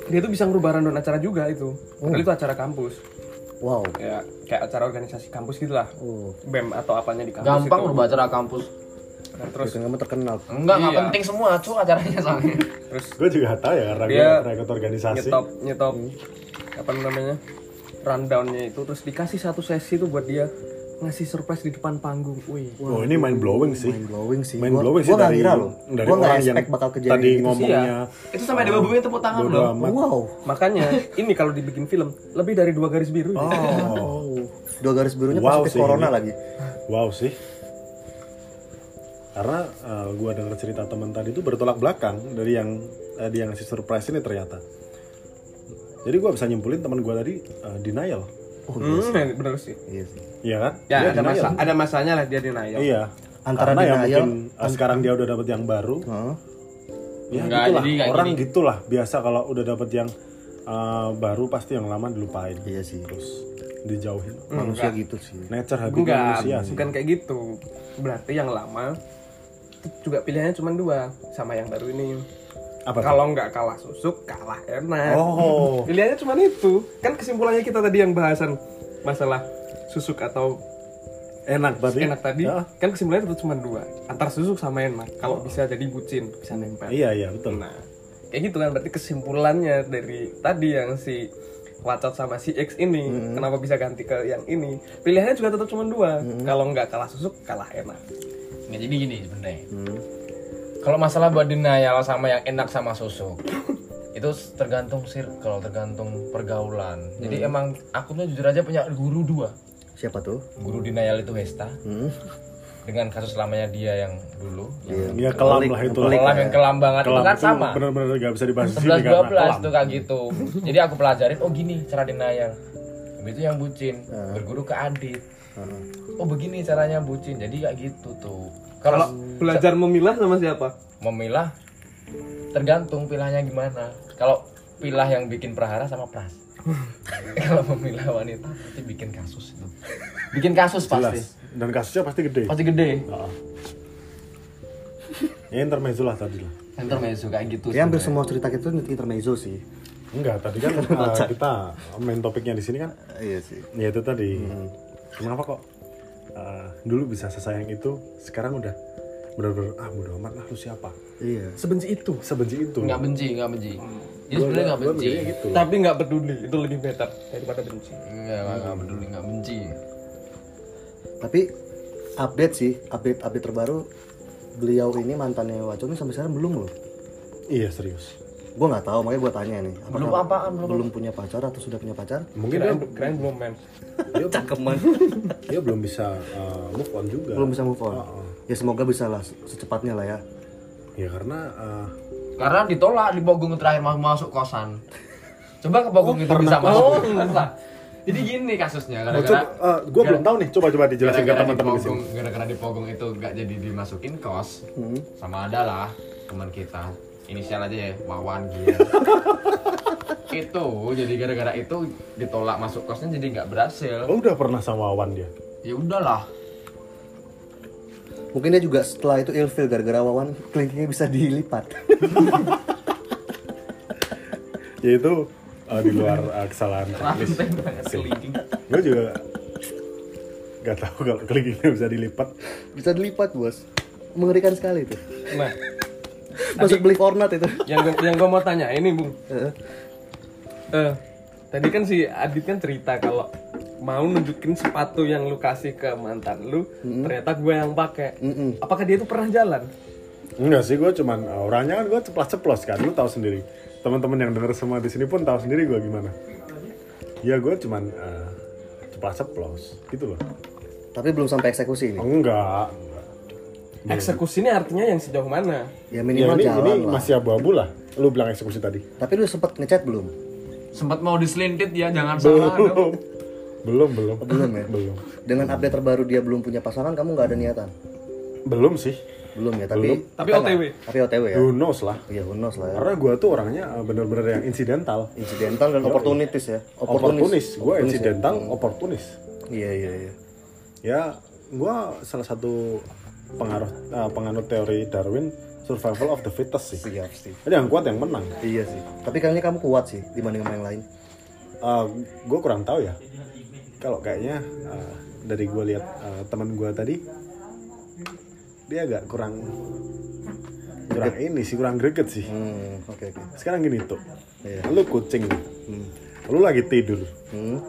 dia tuh bisa ngerubah rundown acara juga itu. Oh. Padahal itu acara kampus. Wow. Ya kayak acara organisasi kampus gitu lah. Oh, BEM atau apanya di kampus Gampang itu. rubah acara kampus. Nah, terus terus kamu terkenal. Enggak, enggak Iya. penting semua, cu acaranya soalnya. terus Gue juga tahu ya karena gue Dia pernah ikut organisasi. nyetop nyetop apa namanya rundownnya itu terus dikasih satu sesi tuh buat dia ngasih surprise di depan panggung. Wih. Oh, ini mind blowing sih. Mind blowing sih. Mind Gua- blowing sih gua dari ngira loh. dari Gua orang yang expect bakal kejadian tadi gitu sih. ngomongnya itu sampai ada babunya tepuk tangan loh. amat. Wow. Makanya ini kalau dibikin film lebih dari dua garis biru. Oh, Oh. *laughs* Dua garis birunya Wow positif sih corona ini. lagi. wow sih. Karena uh, gue dengar cerita teman tadi itu bertolak belakang dari yang tadi yang ngasih surprise ini ternyata. Jadi gue bisa nyimpulin teman gue tadi uh, denial, Hmm, bener sih. Iya sih. iya kan? Ya Dia ada masa ada masanya lah dia denial. Iya. Antara Karena ya denial, mungkin uh, sekarang dia udah dapat yang baru, Hah? ya Enggak, gitulah. jadi Orang gini. gitulah biasa kalau udah dapat yang uh, baru pasti yang lama dilupain. Iya sih. Terus dijauhin. Manusia gitu sih. Nature habitnya Enggak, manusia sih. bukan kayak gitu. Berarti yang lama juga pilihannya cuma dua sama yang baru ini. Apa? Kalau nggak kalah susuk, kalah enak. Oh. *laughs* Pilihannya cuma itu. Kan kesimpulannya kita tadi yang bahasan masalah susuk atau Enak berarti. enak tadi, Ya. kan kesimpulannya itu cuma dua. Antara susuk sama enak. Kalau bisa jadi bucin, bisa nempel. Iya iya betul. Nah, kayak gitu kan berarti kesimpulannya dari tadi yang si Wacot sama si X ini kenapa bisa ganti ke yang ini pilihannya juga tetap cuma dua kalau nggak kalah susuk kalah enak Nggak, jadi gini sebenarnya. Kalau masalah buat denial sama yang enak sama susu, itu tergantung circle, tergantung pergaulan. Jadi emang aku tuh jujur aja punya guru dua. Siapa tuh? Guru denial itu Hesta Hmm. dengan kasus lamanya dia yang dulu. yang Iya kelam lah itu. Kelam yang kelam banget itu Kelam kan itu sama. Bener-bener gak bisa dibahas di sini 11 karena 12 kelam. tuh kayak gitu. Jadi aku pelajarin oh gini cara denial. Itu yang bucin, berguru ke Adit. Oh begini caranya bucin. Jadi kayak gitu tuh. kalau belajar memilah sama siapa memilah tergantung pilahnya gimana. Kalau pilah yang bikin prahara sama pras. *laughs* Kalau memilah wanita pasti bikin kasus itu. Bikin kasus pasti. Jelas. Dan kasusnya pasti gede. Pasti gede. Heeh. Ya intermezzo lah tadi lah. Intermezzo kayak gitu. Ya hampir semua cerita kita itu intermezzo sih. Enggak, tadi kan *laughs* uh, kita main topiknya di sini kan Iya sih. ya itu tadi. Kenapa kok uh, dulu bisa sesayang itu, sekarang udah bener-bener ah bodo amat lah lu siapa. Iya. sebenci itu Sebenci itu. nggak benci, nggak benci. Ini sebenarnya nggak benci. gitu. tapi nggak peduli itu lebih better daripada benci Nggak, nggak, nggak peduli, nggak benci. Tapi update sih, update update terbaru beliau ini mantannya Waco ini sampai sekarang belum loh. Iya serius. Gue nggak tahu, makanya gue tanya nih. apakah Belum apaan, belum belum punya pacar atau sudah punya pacar? Mungkin dia, kirain, kirain belum men dia, Cakeman. dia belum bisa uh, move on juga. belum bisa move on. Heeh. Ya semoga bisa lah secepatnya lah ya. Ya karena uh, Karena ditolak di Pogong terakhir mau masuk kosan. Coba ke Pogong itu bisa masuk. Lah. Jadi gini kasusnya oh, gara-gara uh, gue belum tahu nih. Coba coba dijelasin ke teman-teman di sini. gara-gara di Pogong itu gak jadi dimasukin kos. Hmm. Sama ada lah teman kita. Inisial aja ya, Wawan gitu. *laughs* itu jadi gara-gara itu ditolak masuk kosnya jadi nggak berhasil. Oh udah pernah sama Wawan dia. Ya udahlah. Mungkin dia juga setelah itu ilfil gara-gara Wawan kelingkingnya bisa dilipat. *laughs* Ya itu uh, di luar uh, kesalahan teknis. Gue juga gak tahu kalau kelingkingnya bisa dilipat. bisa dilipat bos. Mengerikan sekali itu. nah Masuk beli fornat itu. yang gua, yang gua mau tanya ini bung Heeh. Eh, tadi kan si Adit kan cerita kalau mau nunjukin sepatu yang lu kasih ke mantan lu, ternyata gue yang pakai. Mm-mm. Apakah dia itu pernah jalan? Enggak sih, gue cuman uh, orangnya kan gue ceplas-ceplos kan, lu tahu sendiri. Teman-teman yang denger semua di sini pun tahu sendiri gue gimana. Ya gue cuman uh, ceplas-ceplos, gitu loh. Tapi belum sampai eksekusi ini. Enggak. Eksekusi ini artinya yang sejauh mana? Ya Ya minimal ini, jalan ini lah. masih abu-abu lah. Lu bilang eksekusi tadi. Tapi lu sempet ngechat belum? Sempat mau diselintit ya, jangan salah. dong. *laughs* Belum. belum, belum. Belum ya? Belum. Dengan update terbaru dia belum punya pasangan, kamu nggak ada niatan? Belum sih. Belum ya, tapi Belum. Tapi OTW. nggak? Tapi OTW ya. Who knows lah. Iya, who knows lah ya. Karena gue tuh orangnya uh, bener-bener yang insidental. Insidental dan opportunities ya. Oportunis. Gue ya. insidental, oportunis. Iya, iya, iya. Ya, gue salah satu pengaruh uh, penganut teori Darwin survival of the fittest sih. Siap sih. Jadi yang kuat yang menang. Iya sih. Tapi kayaknya kamu kuat sih dibanding sama yang lain. gue kurang tahu ya. Kalau kayaknya uh, dari gue lihat uh, teman gue tadi, dia agak kurang kurang ini sih kurang greget sih. Hmm, oke oke. Sekarang gini tuh, Iya. lu kucing nih, lu lagi tidur. Hmm.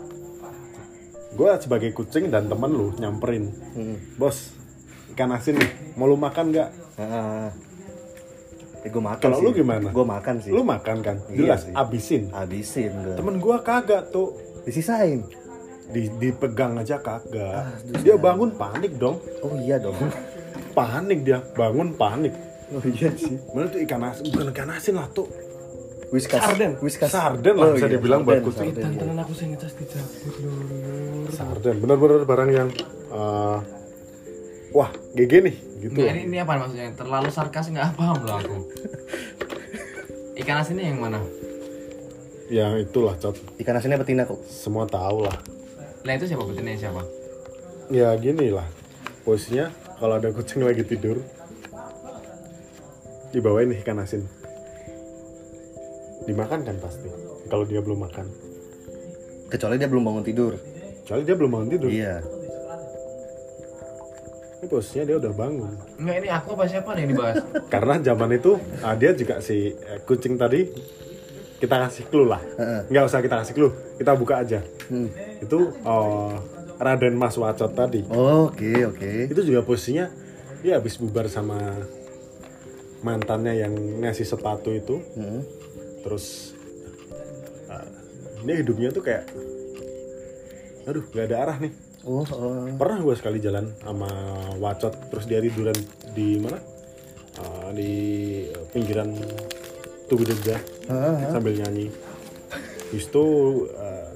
Gue sebagai kucing dan temen lu nyamperin, Hmm. bos ikan asin nih, mau lu makan nggak? Ah. Eh, gue makan Kalau sih. lu gimana? Gue makan sih. Lu makan kan? Iya Jelas, sih. abisin. habisin gue. Temen gue kagak tuh, Disisain. di, dipegang aja kagak. Ah, dia bangun panik dong, Oh iya dong. *laughs* panik dia, bangun panik. Oh iya sih. Mana tuh ikan asin, bukan ikan asin lah tuh. Whiskas. Sarden. Whiskas. Sarden lah bisa dibilang buat kucing. sarden, iya. Tantangan aku sih ngecas dicabut lur. Sarden, bener-bener barang yang uh, wah GG nih gitu. Nah, ini, ini apa maksudnya? Terlalu sarkas nggak paham loh aku. Ikan asinnya yang mana? Yang itulah cot, Ikan asinnya betina kok. semua tahu lah. Lah itu siapa betinanya siapa? Ya gini lah, posisinya kalau ada kucing lagi tidur, dibawain nih ikan asin. Dimakan kan pasti, kalau dia belum makan. Kecuali dia belum bangun tidur. Kecuali dia belum bangun tidur. Iya. Ini posisinya dia udah bangun. Enggak ini aku apa siapa nih yang dibahas? *laughs* Karena zaman itu ah, dia juga si eh, kucing tadi kita kasih clue lah. Nggak usah kita kasih clue, kita buka aja. Hmm. Itu oh, Raden Mas Wacot tadi. Oke oke. Itu juga posisinya dia habis bubar sama mantannya yang ngasih sepatu itu. Hmm. Terus ah, dia hidupnya tuh kayak aduh nggak ada arah nih. Oh, oh. Pernah gue sekali jalan sama Wacot terus dia tiduran di mana? Ah, di pinggiran Tugu Jogja Ah, sambil nyanyi. Itu ah,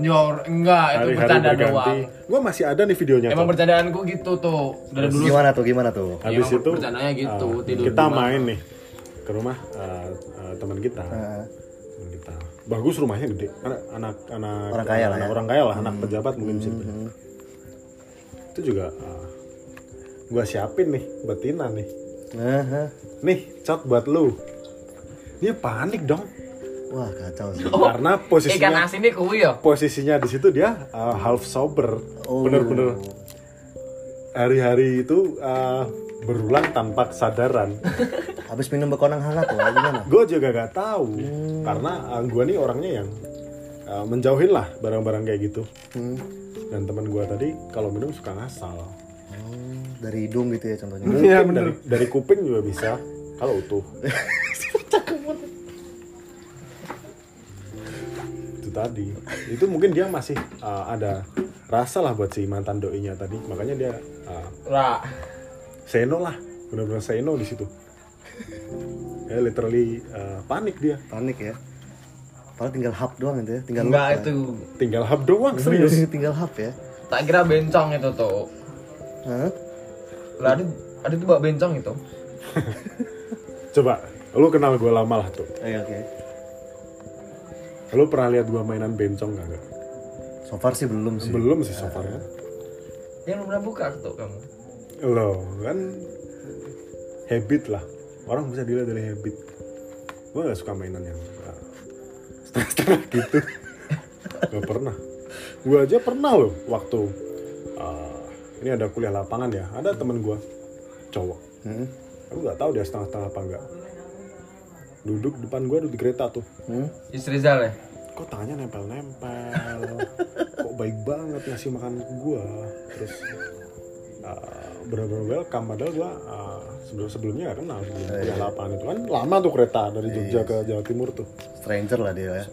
Jor, enggak itu bercanda doang. Gue masih ada nih videonya. Emang Cok. bercandaanku gitu tuh. Dari dulu Gimana tuh? Gimana tuh? Habis emang itu bercandanya gitu, tidur kita main nih ke rumah ah, ah, teman kita. Kita. Bagus rumahnya gede. Anak anak anak Orang kaya lah anak ya. Orang kaya lah, anak pejabat mungkin bisa dibilang. hmm. Itu juga uh, gue siapin nih betina nih. Nah, ah. Nih, cot buat lu. Dia panik dong. Wah kacau sih. Karena Ikan posisinya asin ini kuwi ya. posisinya di situ dia uh, half sober. Oh. Bener-bener hari-hari itu uh, berulang tanpa kesadaran. *laughs* Habis minum bekonang hangat tuh, gimana? gue juga gak tahu karena uh, gue nih orangnya yang uh, menjauhin lah barang-barang kayak gitu. Hmm. Dan teman gue tadi kalau minum suka ngasal. Oh, dari hidung gitu ya contohnya. Mungkin dari, dari kuping juga bisa kalau utuh. itu tadi. Itu mungkin dia masih uh, ada rasa lah buat si mantan doinya tadi. Makanya dia uh, Lah. Seno lah, benar-benar seno di situ. Ya literally uh, panik dia. Panik ya. Padahal tinggal hap doang itu ya, tinggal Enggak itu. Tinggal hap doang serius. *laughs* tinggal hap ya. Tak kira bencong itu tuh. Hah? Lah ada ada tuh bawa bencong itu. *laughs* Coba, lu kenal gue lama lah tuh. Oke oke. Lu pernah lihat gua mainan bencong gak? So far sih belum sih. Belum sih so far ya. Yang belum pernah buka tuh kamu. Loh, kan habit lah. Orang bisa dilihat dari habit. Gue gak suka mainan yang uh, setengah-setengah gitu. *laughs* gak pernah. Gue aja pernah loh waktu uh, ini ada kuliah lapangan ya. Ada temen gue cowok. Hmm? Aku nggak tahu dia setengah-setengah apa enggak. Duduk depan gue di kereta tuh. Hmm? Istri Zal ya. Kok tangannya nempel-nempel. Kok baik banget ngasih makan gue. Terus uh, benar-benar welcome. Padahal gue uh, sebelum sebelumnya gak kenal sebelum kuliah lapangan itu kan. Lama tuh kereta dari Jogja ke Jawa Timur tuh. Stranger lah dia ya.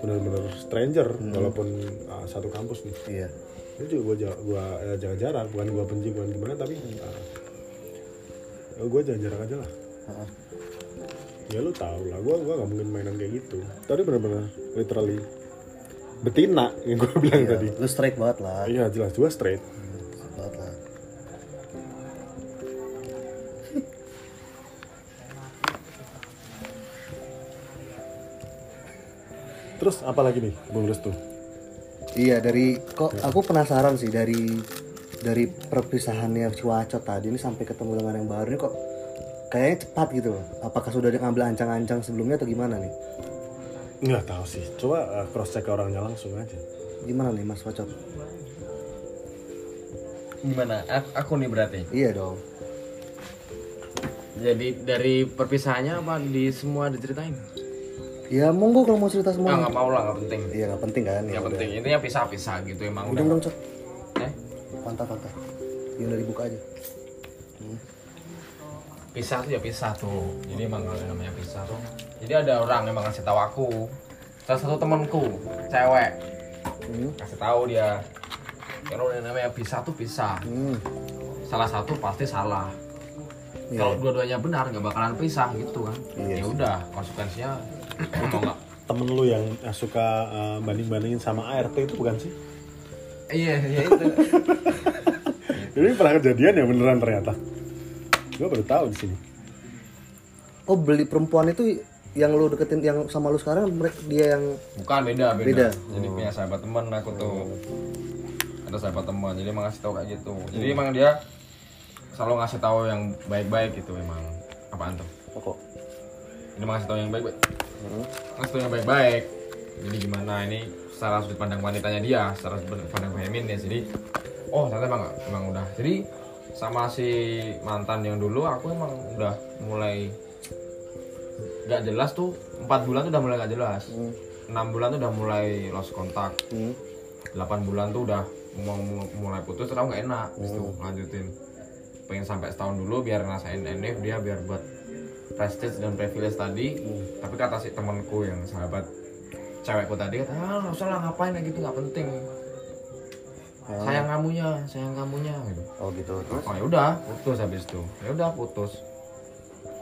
Benar-benar stranger walaupun uh, satu kampus nih. Iya. Itu juga gue gua ya, jaga jarak bukan gue benci bukan gimana tapi uh, gue jaga jarak aja lah. Heeh. ya lu tau lah gue gua gak mungkin mainan kayak gitu. Tadi benar-benar literally betina yang gue bilang tadi. lu straight banget lah. Iya jelas gue straight Straight terus apa lagi nih bung Restu Iya dari kok aku penasaran sih dari dari perpisahannya Cuacot tadi ini sampai ketemu dengan yang baru ini kok kayaknya cepat gitu loh. Apakah sudah ngambil ancang-ancang sebelumnya atau gimana nih? nggak tahu sih coba uh, cross check ke orangnya langsung aja Gimana nih Mas Wacot? Gimana? Aku nih berarti. Iya dong. Jadi dari perpisahannya apa di semua diceritain? Ya monggo kalau mau cerita semua. nggak mau lah nggak penting. Iya nggak penting kan? Yang penting intinya pisah-pisah gitu emang Udah udah. dong Cot. Eh? Mantap mantap. Yang udah dibuka aja. pisah tuh ya pisah tuh jadi emang ada namanya pisah tuh jadi ada orang yang ngasih tahu aku salah satu temanku cewek Hmm. kasih tahu dia kalau namanya pisah tuh pisah Hmm. salah satu pasti salah Iya. kalau dua-duanya benar nggak bakalan pisah gitu kan. Iya ya udah konsekuensinya mau nggak. Temen lu yang suka uh, banding-bandingin sama ART itu bukan sih? Iya iya itu. *laughs* Ini pernah kejadian ya beneran ternyata. Gue baru tahu di sini. Oh beli perempuan itu yang lu deketin yang sama lu sekarang mereka dia yang bukan beda beda, Beda. jadi punya sahabat teman aku tuh. Ada sahabat teman jadi emang ngasih tahu kayak gitu. Jadi emang dia selalu ngasih tahu yang baik-baik gitu emang. Apaan tuh? Kok ini ngasih tahu yang baik-baik. Ngasih tahu yang baik-baik. Jadi gimana? Ini secara sudut pandang wanitanya dia secara sudut pandang feminis jadi oh ternyata emang emang udah. Jadi sama si mantan yang dulu aku emang udah mulai nggak jelas tuh. Empat bulan tuh udah mulai nggak jelas. Enam bulan tuh udah mulai lost kontak Hmm. 8 bulan tuh udah mau mu- mulai putus terus aku nggak enak. Habis itu lanjutin pengen sampai setahun dulu biar ngerasain NF dia biar buat prestige dan privilege tadi. Tapi kata si temanku yang sahabat cewekku tadi kata ah nggak usah lah ngapain gitu nggak penting. Sayang kamunya sayang kamunya gitu. Oh gitu. Terus. oh ya udah putus habis itu. Ya udah putus.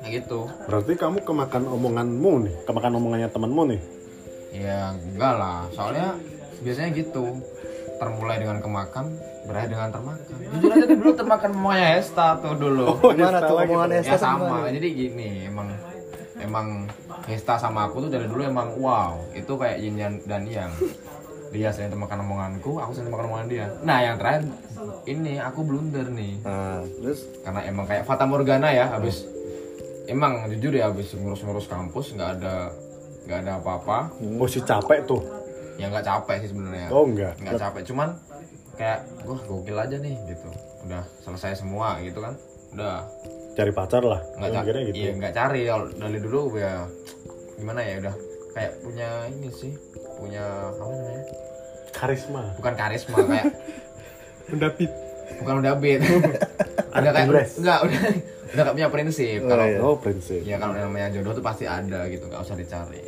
Kayak gitu. Berarti kamu kemakan omonganmu nih kemakan omongannya temenmu nih? Ya enggak lah. Soalnya biasanya gitu. Termulai dengan kemakan berakhir dengan termakan. Jujur aja tuh dulu termakan mamanya Hesta tuh dulu. Gimana tuh omongan ya Esta sama. sama jadi gini emang emang Hesta sama aku tuh dari dulu emang wow. Itu kayak yin yang- dan yang. Dia sering termakan omonganku aku sering termakan omongan dia. Nah yang terakhir ini aku blunder nih. Nah, terus? Karena emang kayak Fata Morgana ya habis emang jujur ya habis ngurus-ngurus kampus nggak ada nggak ada apa-apa. Oh si capek tuh? Ya nggak capek sih sebenarnya. Oh enggak nggak capek cuman kayak wah gokil aja nih gitu. Udah selesai semua gitu kan. Udah. Cari pacar lah nggak cari gitu. iya nggak cari. Kalau dari dulu ya gimana ya udah kayak punya ini sih punya apa namanya? Karisma. Bukan karisma kayak *laughs* Mendapit. bukan udah *laughs* bed udah kayak nggak udah udah gak punya prinsip. Kalau iya. oh prinsip. ya kalau namanya jodoh tuh pasti ada gitu nggak usah dicari.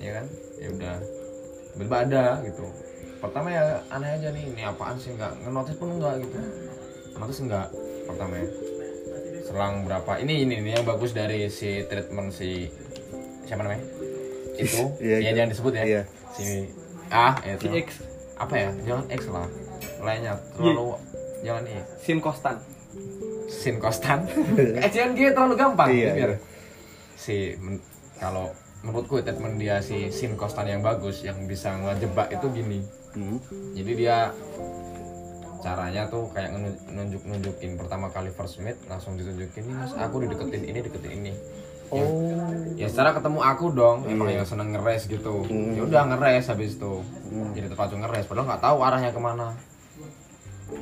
Ya kan? Ya udah. Tiba-tiba ada gitu pertama ya aneh aja nih ini apaan sih? Nggak ngenotis pun enggak gitu. Notis enggak pertama ya. Selang berapa? Ini ini ini yang bagus dari si treatment si siapa namanya? Itu *laughs* Iya, ya jangan disebut ya. Iya. si ah itu Si X. apa ya? Jangan X lah. Lainnya terlalu jangan I Sin Kostan. sin kostan? *laughs* Eh jangan gitu terlalu gampang. Iya, biar iya. si men- kalau menurutku treatment dia si sin kostan yang bagus yang bisa ngejebak itu gini Hmm. jadi dia caranya tuh kayak nunjuk nunjukin. Pertama kali first meet langsung ditunjukin ini mas aku dideketin ini deketin ini. Ya, ya secara ketemu aku dong emang yang seneng ngeres gitu. Ya udah ngeres habis itu. Jadi terpacu ngeres padahal nggak tahu arahnya ke mana.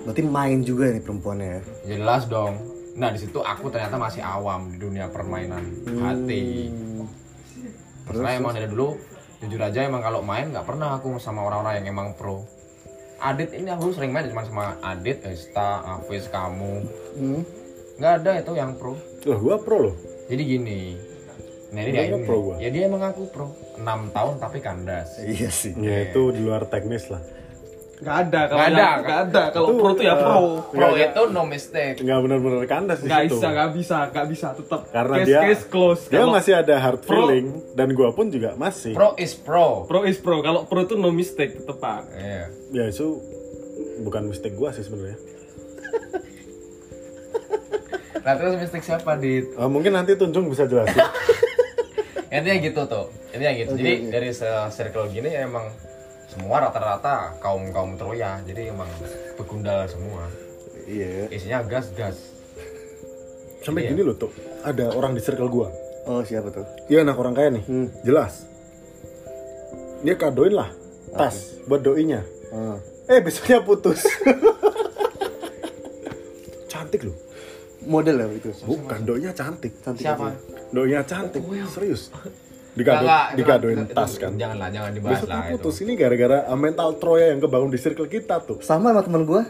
Berarti main juga nih perempuannya ya. jelas dong. Nah di situ aku ternyata masih awam di dunia permainan hati. Karena emang dari dulu jujur aja emang kalau main nggak pernah aku sama orang-orang yang emang pro Adit ini aku sering main cuma sama Adit, Esta, Hafiz, kamu. Hmm. Nggak ada itu yang pro. Loh, gua pro loh. Jadi gini. Nah ini dia ini. pro gua. Ya dia emang aku pro. 6 tahun tapi kandas. Iya sih. Ya itu di luar teknis lah. Nggak ada kalau yang- ada. nggak ada. Kalau Itu, pro tuh ya pro. Pro itu no mistake. Nggak benar-benar kandas di Nggak situ. bisa, nggak bisa, nggak bisa. Tetap Karena case, dia case close. dia Kalau masih ada hard pro- feeling dan gua pun juga masih. Pro is pro. pro is pro. Kalau pro tuh no mistake tetep pak. Iya. Ya itu bukan mistake gua sih sebenarnya. *laughs* Nah terus mistake siapa di Eh, mungkin nanti Tunjung bisa jelasin. *laughs* intinya gitu tuh intinya gitu jadi dari se- circle gini ya emang semua rata-rata kaum kaum Troya jadi emang begundal semua Iya. isinya gas gas Sampai Iya. gini loh tuh. Ada orang di circle gua. Oh siapa tuh? Dia anak orang kaya nih. Hmm. Jelas. Dia kadoin lah tas buat doinya. Ah. Eh besoknya putus. *laughs* cantik loh. Model ya itu. Bukan doinya cantik. Cantik siapa aja. Doinya cantik. Serius. Itu- digadoin itu- tas itu- kan. janganlah jangan dibahas Besoknya lah itu putus. Ini gara-gara uh, mental Troya yang kebangun di circle kita tuh. Sama sama teman gua.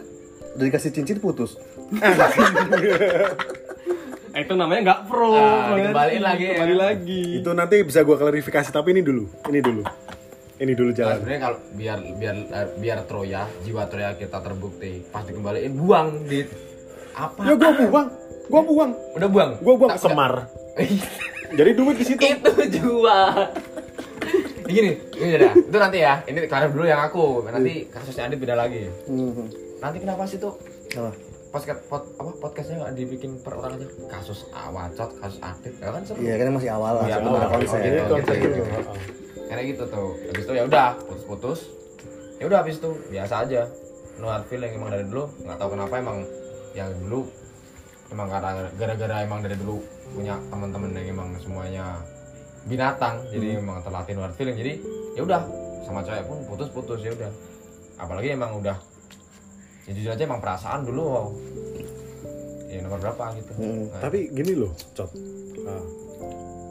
Udah dikasih cincin putus. *laughs* Eh, itu namanya nggak pro. Ah, berarti. dikembaliin lagi ya. Kembali lagi. Itu nanti bisa gua klarifikasi tapi ini dulu. Ini dulu. Ini dulu Nah, jalan. sebenarnya kalau biar biar eh, biar Troya jiwa Troya kita terbukti pas dikembaliin buang di apa Ya gua buang. Gua buang. udah buang Gua buang ke Tak- Semar. *laughs* Jadi duit di situ. itu jual. Gini ini dah. Itu nanti ya. Ini kalian dulu yang aku. Nanti kasusnya Adit beda lagi. Hmm. nanti kenapa sih tuh? Apa? podcast pod, apa podcastnya nggak dibikin per orang aja? Kasus awacot kasus Adit ya kan seru. Iya kan masih awal lah. Iya, sebelum awal. ada konsep. Ini gitu, konsep gitu, gitu. Karena gitu tuh. Habis itu ya udah putus-putus. Ya udah habis itu biasa aja. No hard feeling emang dari dulu. Nggak tahu kenapa emang yang dulu emang karena gara-gara emang dari dulu punya teman-teman yang emang semuanya binatang jadi emang terlatih hard feeling jadi ya udah sama cewek pun putus-putus ya udah apalagi emang udah ya jujur aja emang perasaan dulu wow ya nomor berapa gitu Hmm, Nah, Tapi gini loh, Cot. Ah,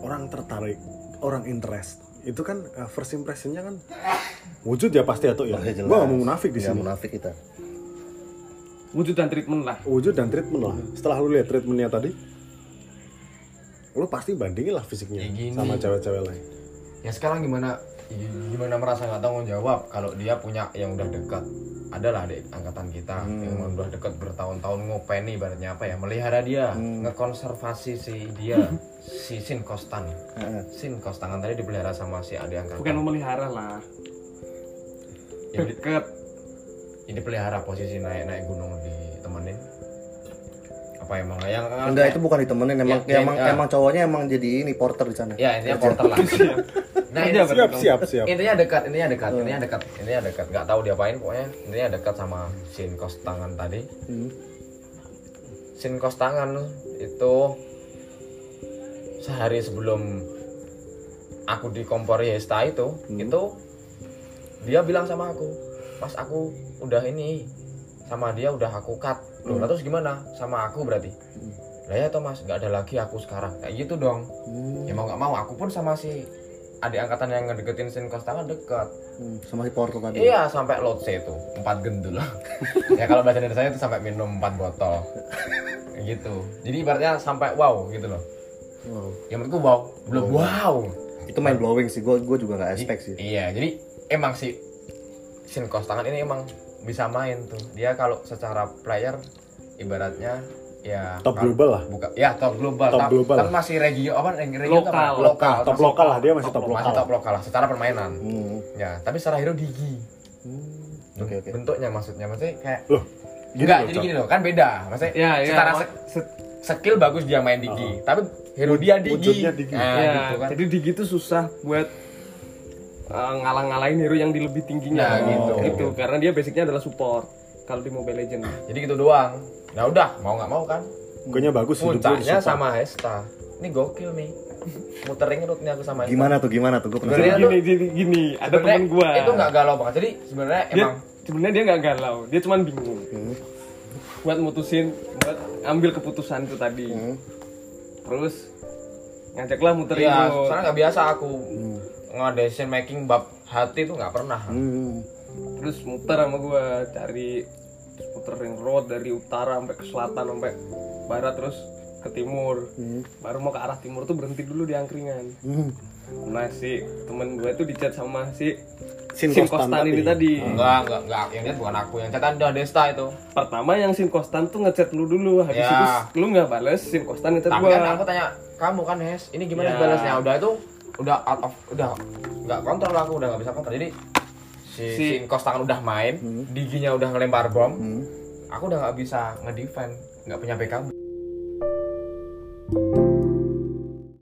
orang tertarik, orang interest. Itu kan ah, first impressionnya kan wujud ya pasti atau ya. Ya gak mau munafik di sini. munafik kita. Wujud dan treatment lah. Wujud dan treatment lah. Setelah lu lihat treatmentnya tadi, lu pasti bandingin lah fisiknya Ya gini. sama cewek-cewek lain. ya sekarang gimana gimana merasa nggak tanggung jawab kalau dia punya yang udah dekat adalah adik angkatan kita yang udah dekat bertahun-tahun ngopeni ibaratnya apa ya melihara dia ngekonservasi si dia *laughs* si Sin Kostan Heeh. Sin Kostan kan tadi dipelihara sama si adik angkatan Bukan memelihara lah. ya, di- Ini pelihara posisi naik naik gunung ditemenin apa emang yang Enggak itu bukan ditemenin emang Ya, ya, emang ya. emang cowoknya emang jadi ini porter di sana. ya intinya porter lah *laughs* nah ini- Siap, dong. siap, siap. intinya dekat intinya dekat intinya dekat intinya dekat nggak tahu diapain pokoknya intinya dekat sama sin kos tangan tadi Hmm. sin kos tangan itu sehari sebelum aku di kompor Yesta itu itu dia bilang sama aku pas aku udah ini sama dia udah aku cut loh lah terus gimana sama aku berarti lah ya Thomas nggak ada lagi aku sekarang kayak gitu dong Hmm. ya mau nggak mau aku pun sama si adik angkatan yang ngedeketin sin kos tangan dekat Hmm, Sama si porter tadi. Iya sampai lotse itu empat gendul. *laughs* ya kalau bahasa Indonesia itu sampai minum empat botol. gitu. Jadi ibaratnya sampai wow gitu loh. Wow. Yang menurutku wow, belum wow. Itu mind blowing sih. Gue gue juga nggak expect sih. Iya, jadi emang si Sin Kostangan ini emang bisa main tuh. Dia kalau secara player ibaratnya ya Top kalau- global lah. Buka, ya top global. Top Tapi- global Kan lah. masih regio apa regio itu apa? Lokal. lokal. Top masih lokal lah, dia masih top Masih lokal. top lokal lah secara permainan. Hmm. Ya, tapi secara hero digi. Hmm. Oke oke. bentuknya maksudnya maksudnya kayak Loh, gini enggak loh, jadi gini loh kan beda maksudnya Ya, ya. secara oh, se- se- skill bagus dia main digi tapi hero dia digi Wujudnya digi. Nah, ya, gitu kan jadi di gitu susah buat uh, ngalang-ngalain hero yang di lebih tingginya. Nah, gitu. gitu. Karena dia basicnya adalah support kalau di Mobile Legends. jadi gitu doang nah udah mau nggak mau kan Pokoknya bagus puncaknya sama Hesta ini gokil nih *laughs* muterin rootnya aku sama Hesta Gimana tuh gimana tuh gue penasaran. gini, jadi gini, ada teman gua. itu nggak galau banget jadi sebenarnya emang sebenarnya dia nggak galau, dia cuman bingung. Hmm. Buat mutusin, buat ambil keputusan itu tadi. Hmm. Terus ngajaklah muterin ya root. soalnya nggak biasa aku Hmm. Nggak decision making bab hati tuh nggak pernah Hmm. terus muter sama gue cari terus muter ring road dari utara sampai ke selatan sampai barat terus ke timur Hmm. baru mau ke arah timur tuh berhenti dulu di angkringan Hmm. nah si temen gue tuh dicat sama si Sin Sin Kostan Kostan ini tadi. tadi enggak enggak enggak yang lihat bukan aku yang catatan udah Desta itu pertama yang Sin Kostan tuh ngechat lu dulu habis Ya. itu lu nggak bales Sin Kostan ngechat tapi gua kan aku tanya kamu kan Hes ini gimana Ya. balasnya udah itu udah out of udah nggak kontrol aku udah nggak bisa kontrol. Jadi si, si, Si- Kostan udah main diginya udah ngelempar bom Hmm. aku udah nggak bisa ngedefend nggak punya backup